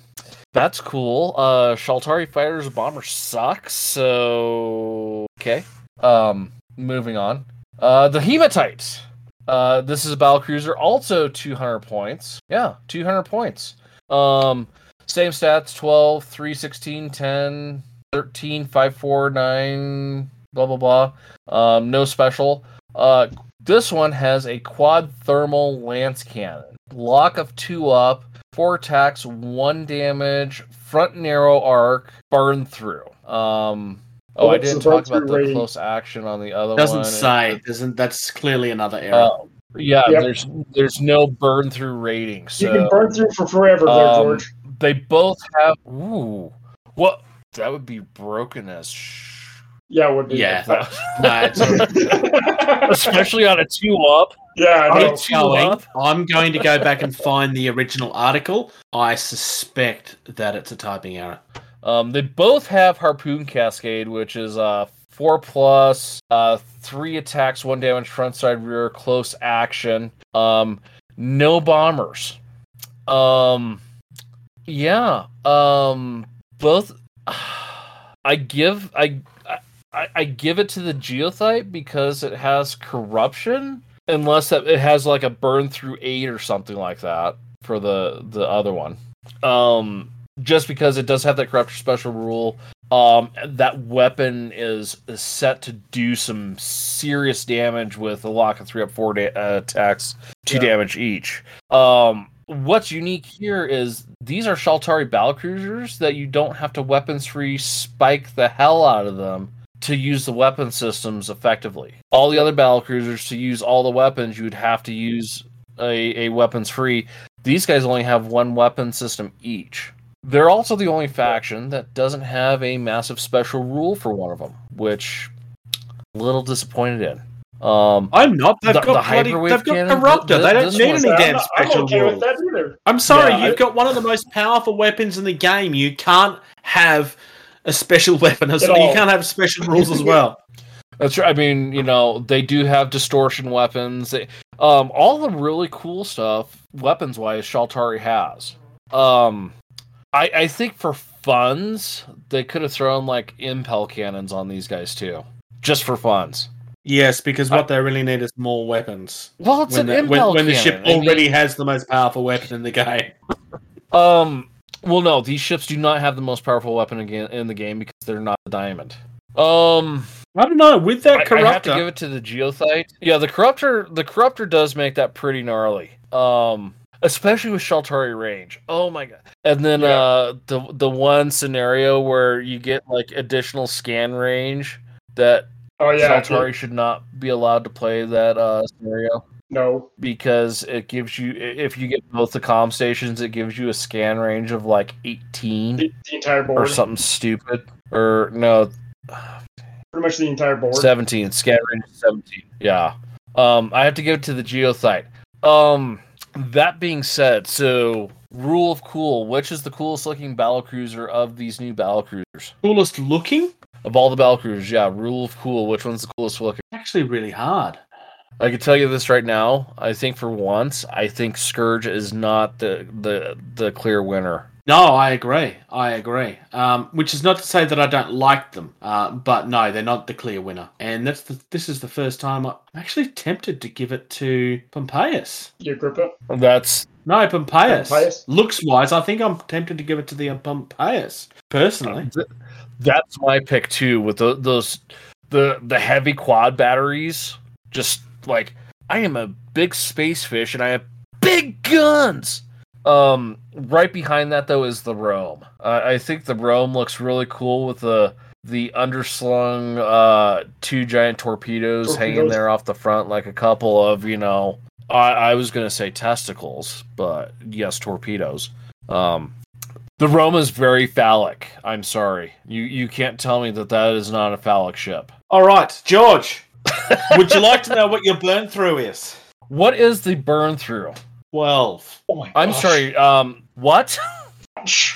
that's cool. Uh, Shaltari fighters and bombers suck. So okay. Um, moving on. Uh, the Hematites. Uh, this is a battle cruiser, also 200 points. Yeah, 200 points. Um, same stats 12, 3, 16, 10, 13, 5, 4, 9, blah, blah, blah. Um, no special. Uh, this one has a quad thermal lance cannon. Lock of two up, four attacks, one damage, front narrow arc, burn through. Um, oh, I didn't talk about the rating? close action on the other Doesn't one. say. Doesn't. That's clearly another error. Uh, yeah, Yep. there's there's no burn through rating. So you can burn through for forever there, um, George. they both have. Ooh, what? That would be broken as. Sh- Yeah, it would be. yeah. no, it's. Especially on a two up. yeah, I know. It's two going. up. I'm going to go back and find the original article. I suspect that it's a typing error. Um, they both have harpoon cascade, which is uh four plus, uh three attacks, one damage, front side, rear, close action. Um, no bombers. Um, yeah. Um, both. I give I. I, I give it to the goethite because it has corruption, unless that it has like a burn through eight or something like that for the the other one. Um, just because it does have that corruption special rule. Um, that weapon is, is set to do some serious damage with a lock of three up four da- uh, attacks, two Yeah. damage each. Um, what's unique here is these are Shaltari battlecruisers that you don't have to weapons free spike the hell out of them to use the weapon systems effectively. All the other battlecruisers to use all the weapons, you would have to use a, a weapons free. These guys only have one weapon system each. They're also the only faction that doesn't have a massive special rule for one of them, which a little disappointed in. Um, I'm not. They've The- got the bloody, hyperwave They've got cannon, corruptor. th- they don't this need any I'm, damn not, I'm special okay rules. with that either. I'm sorry. Yeah, you've I- got one of the most powerful weapons in the game. You can't have a special weapon. As, At you can't have special rules as well. That's right. I mean, you know, they do have distortion weapons. They, um, all the really cool stuff, weapons wise, Shaltari has. Um, I I think for funds, they could have thrown like impel cannons on these guys too, just for funds. Yes, because what they really need is more weapons. Well, it's When, an the, impel when, when the ship cannon. I mean- already has the most powerful weapon in the game. Um. Well, no, these ships do not have the most powerful weapon again in the game because they're not a diamond. Um. I don't know. With I, that I have to give it to the goethite. Yeah, the corruptor. The corruptor does make that pretty gnarly. Um, especially with Shaltari range. Oh my god! And then Yeah. uh, the the one scenario where you get like additional scan range that Oh yeah, Shaltari should not be allowed to play that uh scenario no. because it gives you if you get both the comm stations, it gives you a scan range of like eighteen The, the entire board. or something stupid. Or no, pretty much the entire board. 17 scan range 17 yeah um i have to give it to the goethite um that being said so rule of cool which is the coolest looking battle cruiser of these new battle cruisers coolest looking. of all the battle cruisers yeah rule of cool which one's the coolest looking Actually, really hard. I can tell you this right now i think for once i think scourge is not the the the clear winner No, I agree. I agree. Um, which is not to say that I don't like them, uh, but no, they're not the clear winner. And that's the, this is the first time I'm actually tempted to give it to Pompeius. You Agrippa. that's No, Pompeius. Pompeius? Looks wise, I think I'm tempted to give it to the uh, Pompeius personally. that's my pick too with the, those the the heavy quad batteries just like i am a big space fish and i have big guns um right behind that though is the rome uh, i think the rome looks really cool with the the underslung uh two giant torpedoes, hanging there off the front like a couple of you know i i was gonna say testicles but yes torpedoes um the Rome is very phallic. I'm sorry. You you can't tell me that that is not a phallic ship. All right, George. Would you like to know what your burn through is? What is the burn through? 12. Oh my I'm gosh. sorry. Um, what?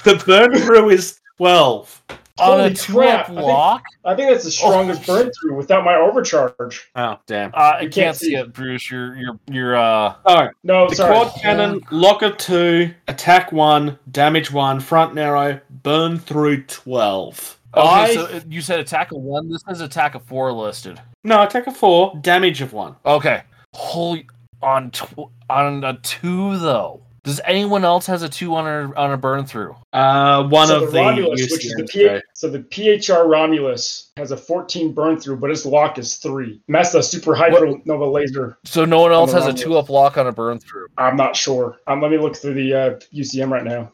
The burn through is 12. On a Holy two crap, up I think- lock? I think that's the strongest burn through without my overcharge. Oh, damn. Uh, I can't, can't see see. it, Bruce. You're you're you're uh. Oh, No, the sorry. quad cannon, locker 2, attack 1, damage 1, front narrow, burn through 12. Okay, I- so it- you said attack of one. This is attack of four listed. No, attack a 4, damage of 1. Okay. Holy on tw- on a two though. Does anyone else has a two on a on a burn through? Uh, one so of the the, Romulus, which is the UCMs, P- so the PHR Romulus has a 14 burn through, but its lock is three. And that's the super hypernova laser. So no one else the has a two up lock on a burn through. I'm not sure. Um, let me look through the uh, UCM right now.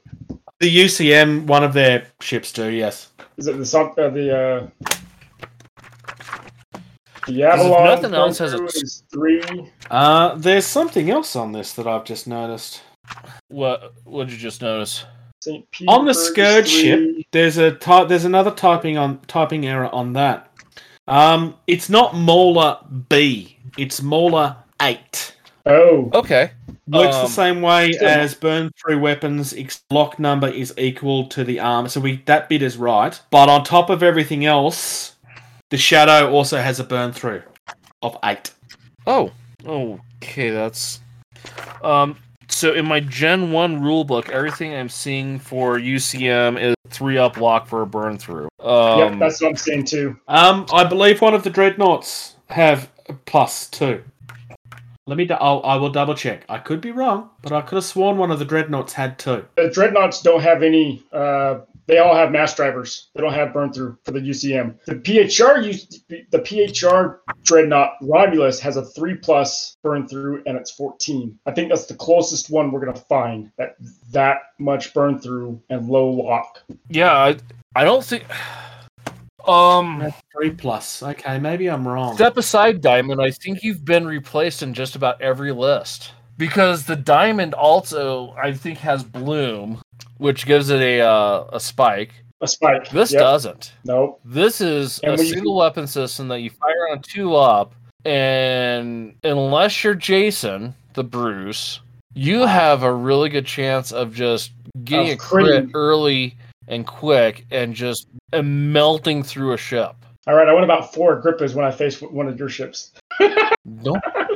The UCM, one of their ships do, yes. Is it the some- uh, the uh, the if Avalon? nothing else has a- is three. Uh, there's something else on this that I've just noticed. What what did you just notice? St. On the Petersburg is Scourge ship. There's a ty- there's another typing on typing error on that. Um, it's not Mauler B. It's Mauler eight. Oh, Okay. Works the Um, same way still- as burn through weapons. Its block number is equal to the arm, so we that bit is right. But on top of everything else, the shadow also has a burn through of eight. Oh. Okay, that's um so in my Gen 1 rulebook, everything I'm seeing for UCM is three up lock for a burn through. Um yep, that's what I'm seeing too. Um, I believe one of the dreadnoughts have plus two. Let me. i I'll, I will double check. I could be wrong, but I could have sworn one of the dreadnoughts had two. The dreadnoughts don't have any. Uh, they all have mass drivers. They don't have burn through for the UCM. The PHR, use- the PHR dreadnought Romulus has a three plus burn through, and it's 14. I think that's the closest one we're gonna find that that much burn through and low lock. yeah, I, I don't think um Three plus. Okay, maybe I'm wrong. Step aside, Diamond. I think you've been replaced in just about every list because the Diamond also, I think, has Bloom, which gives it a uh, a spike. A spike. This Yep. doesn't. Nope. This is And a single weapon system that you fire on two up, and unless you're Jason, the Bruce, you have a really good chance of just getting a crit early and quick, and just uh, melting through a ship. All right. I went about four Agrippas when I faced one of your ships. Nope.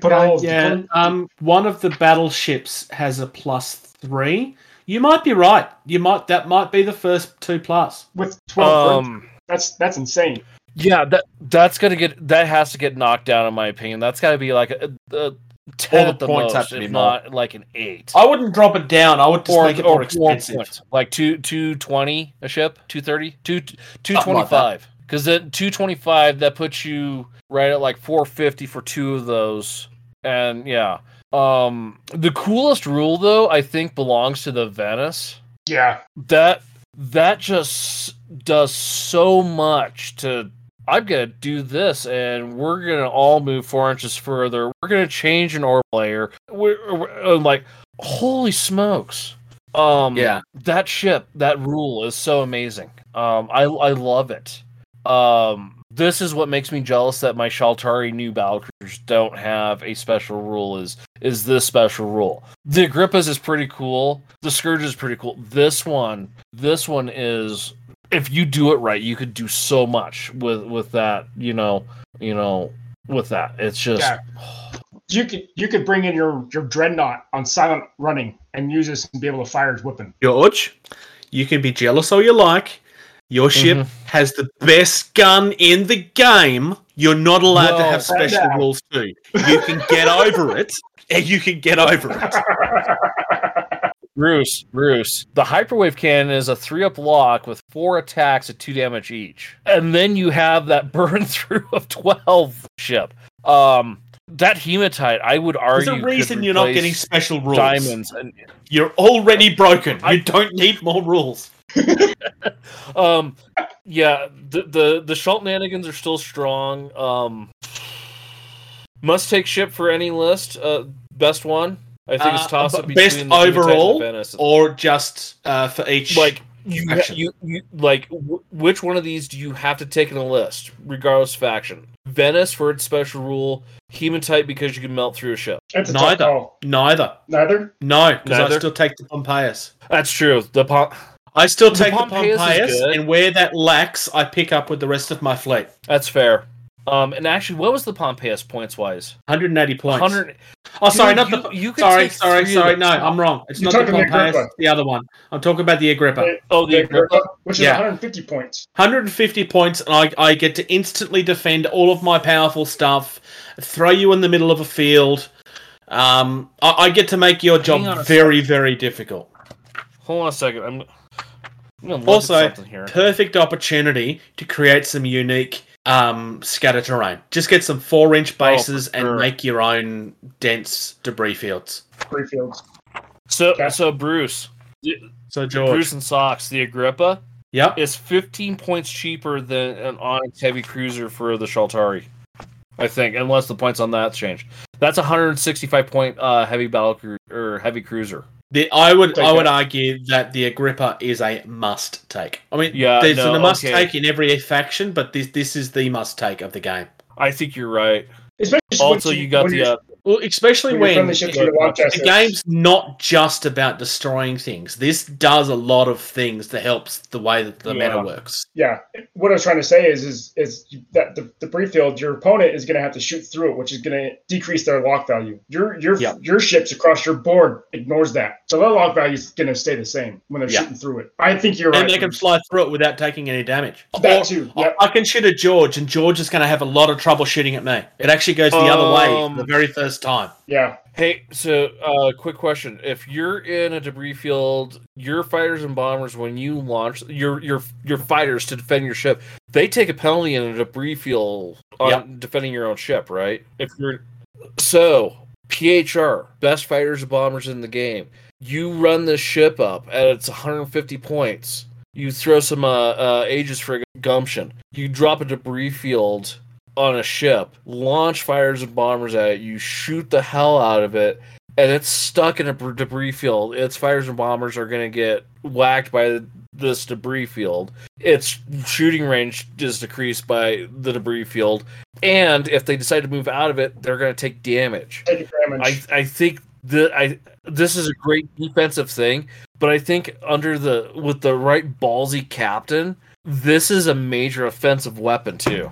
Put all of yeah. burn- Um, one of the battleships has a plus three. You might be right. You might. That might be the first two plus. with 12 Um. That's that's insane. Yeah, that that's gonna get that has to get knocked down in my opinion. That's got to be like a, a ten All at the the points have most, to be if more. not like an eight. I wouldn't drop it down. I would just or make it or more expensive. like two two twenty a ship, two thirty, two two Something twenty like that. five. Because then two twenty five that puts you right at like four fifty for two of those, and yeah. Um, the coolest rule though, I think, belongs to the Venice. Yeah. that that just does so much to i'm gonna do this and we're gonna all move four inches further we're gonna change an orb layer we're, we're- I'm like holy smokes um Yeah. that ship that rule is so amazing um i i love it um this is what makes me jealous that my Shaltari new battlecruisers don't have a special rule is is this special rule. The Agrippas is pretty cool. The Scourge is pretty cool. This one, this one is if you do it right, you could do so much with with that, you know, you know, with that. It's just Yeah. You could you could bring in your your dreadnought on silent running and use this and be able to fire his weapon. George, you can be jealous all you like. Your ship Mm-hmm. has the best gun in the game. You're not allowed to have special rules too. You can get over it, and you can get over it. Bruce, Bruce. The hyperwave cannon is a three up lock with four attacks at two damage each. And then you have that burn through of twelve ship. Um that hematite, I would argue. There's a reason you're not getting special rules. diamonds and You're already broken. You don't need more rules. um yeah the the the shenanigans are still strong um must take ship for any list uh best one i think it's Uh, toss up between best the Hematite and the overall Venice. or just uh, for each. like you, ha- you, you like w- which one of these do you have to take in a list regardless of faction Venice for its special rule, hematite because you can melt through a ship. That's a Neither. call. Neither. Neither. No, because I still take the Pompeius. That's true. The pom- I still take the Pompeius is Pompeius, and where that lacks, I pick up with the rest of my fleet. that's fair. Um, and actually, what was the Pompeius points wise? 180 points. Hundred. Oh, sorry, Dude, not you- the. you could sorry, sorry, sorry. No, I'm wrong. It's You're not the talking the Pompeius. The other one. I'm talking about the Agrippa. The- Oh, the the Agrippa. Agrippa, which is Yeah. 150 points. 150 points, and I, I get to instantly defend all of my powerful stuff, throw you in the middle of a field. Um, I, I get to make your Hang job a very, very difficult. Hold on a second. I'm. I'm gonna look Also, here. perfect opportunity to create some unique um, scatter terrain. Just get some four inch Oh, for bases and make your own dense debris fields. Three fields. So, Okay. so Bruce, So, George. Bruce and Socks, the Agrippa Yep. is 15 points cheaper than an Onyx heavy cruiser for the Shaltari. I think, unless the points on that change. That's a 165 point uh, heavy battle cru- or heavy cruiser. The, I would Take I would that. argue that the Agrippa is a must take. I mean, Yeah, there's no, a must okay. take in every faction, but this this is the must take of the game. I think you're right. Especially Also, when you got the you're- uh, Well, especially when when friendly ships with the the game's not just about destroying things. This does a lot of things that helps the way that the Yeah. meta works. Yeah, what I was trying to say is is is that the debris field, your opponent is going to have to shoot through it, which is going to decrease their lock value. Your your Yeah. your ships across your board ignores that, so their lock value is going to stay the same when they're Yeah. shooting through it. I think you're and right. they can Bruce. fly through it without taking any damage. That Or too, I- yep. I can shoot at George, and George is going to have a lot of trouble shooting at me. It actually goes the other way Um, the very first time. Yeah, Hey, so uh, quick question: If you're in a debris field, your fighters and bombers, when you launch your your your fighters to defend your ship, they take a penalty in a debris field on Yep. defending your own ship, right? If you're so PHR, best fighters and bombers in the game, you run this ship up at its 150 points. You throw some uh, uh, Aegis frigate gumption. You drop a debris field on a ship, launch fires and bombers at it, you shoot the hell out of it, and it's stuck in a debris field. Its fires and bombers are going to get whacked by this debris field. Its shooting range is decreased by the debris field, and if they decide to move out of it, they're going to take damage. take damage. I I think the I this is a great defensive thing, but I think under the with the right ballsy captain, this is a major offensive weapon too.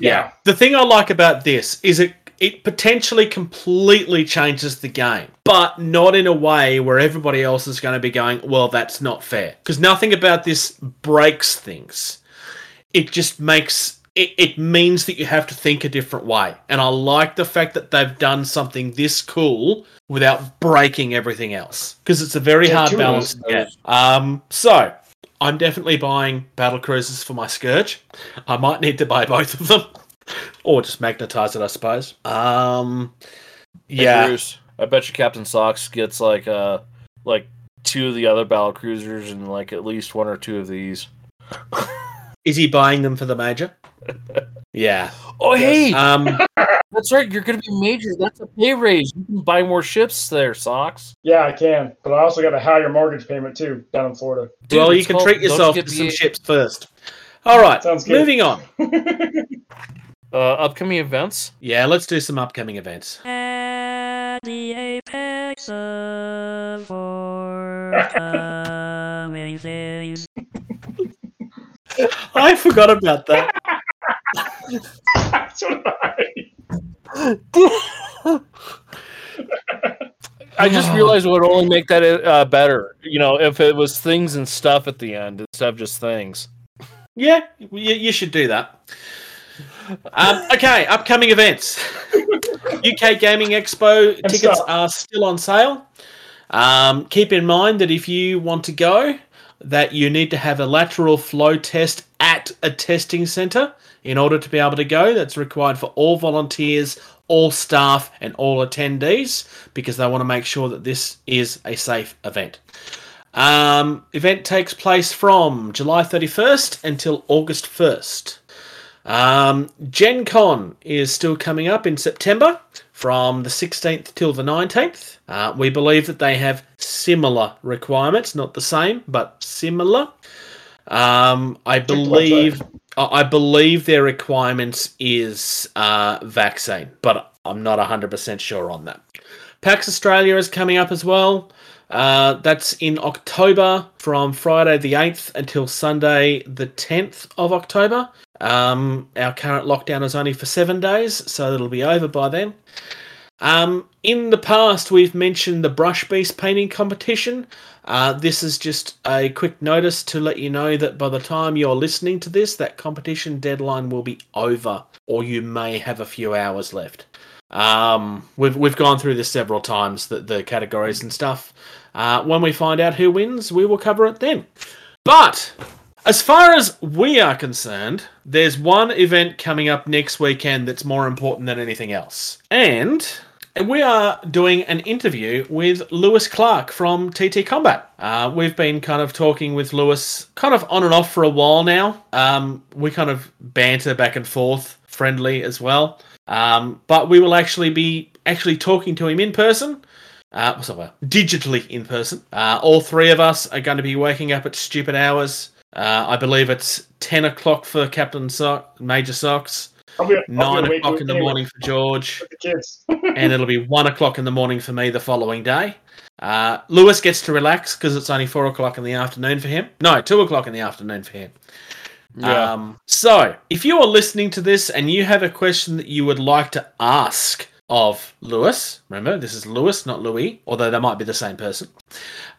Yeah, The thing I like about this is it it potentially completely changes the game, but not in a way where everybody else is going to be going, well, that's not fair. Because nothing about this breaks things. It just makes it, it means that you have to think a different way. And I like the fact that they've done something this cool without breaking everything else. Because it's a very Yeah, hard balance to get. Um, so I'm definitely buying battle cruisers for my Scourge. I might need to buy both of them. Or just magnetize it, I suppose. Um Hey, Yeah. Bruce, I bet you Captain Socks gets like uh like two of the other battle cruisers and like at least one or two of these. Is he buying them for the major? Yeah. Oh hey, Um that's right. You're gonna be major. That's a pay raise. You can buy more ships there, Socks. yeah, I can, but I also got a higher mortgage payment too down in Florida. Dude, well, you can called- treat don't you yourself to some the- ships first. All right. Sounds good. Moving on. Uh, upcoming events. Yeah, let's do some upcoming events. At the apex of forthcoming days. I forgot about that. So did I. I just realized it would only make that uh, better. You know, if it was things and stuff at the end instead of just things. Yeah, you, you should do that. Um, okay, upcoming events. UK Gaming Expo And tickets stuff. are still on sale. Um, keep in mind that if you want to go, that you need to have a lateral flow test at a testing centre in order to be able to go. That's required for all volunteers, all staff, and all attendees because they want to make sure that this is a safe event. Um, event takes place from July 31st until August 1st. Um, Gen Con is still coming up in September from the 16th till the 19th. Uh, we believe that they have similar requirements, not the same, but similar. Um, I believe I believe their requirements is uh, vaccine, but I'm not 100% sure on that. PAX Australia is coming up as well. Uh, that's in October from Friday the 8th until Sunday the 10th of October. Um, our current lockdown is only for seven days, so it'll be over by then. Um, in the past, we've mentioned the Brush Beast painting competition. Uh, this is just a quick notice to let you know that by the time you're listening to this, that competition deadline will be over, or you may have a few hours left. Um, we've we've gone through this several times, the, the categories and stuff. Uh, when we find out who wins, we will cover it then. But as far as we are concerned, there's one event coming up next weekend that's more important than anything else. And we are doing an interview with Lewis Clark from TT Combat. Uh, we've been kind of talking with Lewis kind of on and off for a while now. Um, we kind of banter back and forth, friendly as well. Um, but we will actually be actually talking to him in person. Uh, so, well, digitally in person. Uh, all three of us are going to be waking up at stupid hours. Uh, I believe it's 10 o'clock for Captain Sock, Major Socks, I'll be, I'll 9 o'clock in the anyway morning for George, with the kids. and it'll be 1 o'clock in the morning for me the following day. Uh, Lewis gets to relax because it's only 4 o'clock in the afternoon for him. No, 2 o'clock in the afternoon for him. Yeah. Um, so, if you are listening to this and you have a question that you would like to ask of Lewis, remember this is Lewis, not Louis, although they might be the same person,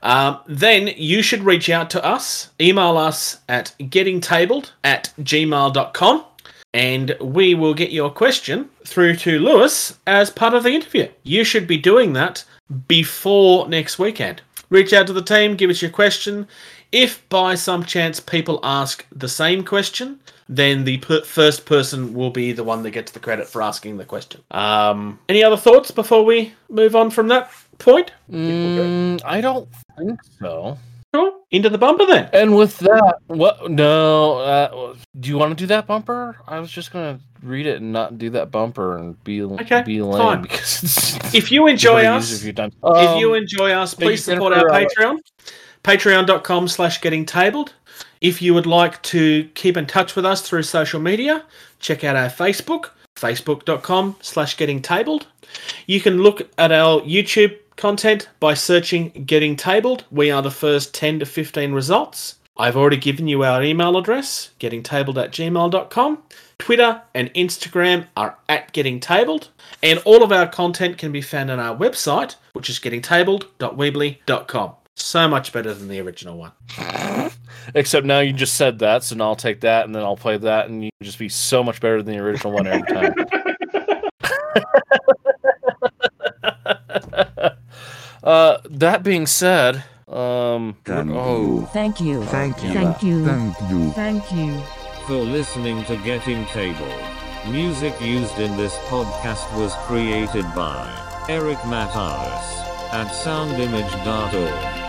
um, then you should reach out to us. Email us at gettingtabled at gmail.com and we will get your question through to Lewis as part of the interview. You should be doing that before next weekend. Reach out to the team, give us your question. If by some chance people ask the same question, then the per- first person will be the one that gets the credit for asking the question. Um, any other thoughts before we move on from that point? Mm, I don't think so. Cool. Into the bumper then. And with that, what? No. Uh, do you want to do that bumper? I was just gonna read it and not do that bumper and be Okay, be lame fine. because it's, If you enjoy us, If, if Um, you enjoy us, please support our Jennifer. Patreon. Patreon.com slash getting tabled. If you would like to keep in touch with us through social media, check out our Facebook, facebook.com slash getting tabled. You can look at our YouTube content by searching Getting Tabled. We are the first 10 to 15 results. I've already given you our email address, gettingtabled at gmail.com. Twitter and Instagram are at Getting Tabled. And all of our content can be found on our website, which is gettingtabled.weebly.com. So much better than the original one. except now you just said that, so now I'll take that and then I'll play that, and you just be so much better than the original one every time. uh, that being said, um, Thank oh, Thank you. Thank you. Thank you. Thank you. Thank you. For listening to Getting Table. Music used in this podcast was created by Eric Matheson at soundimage.org.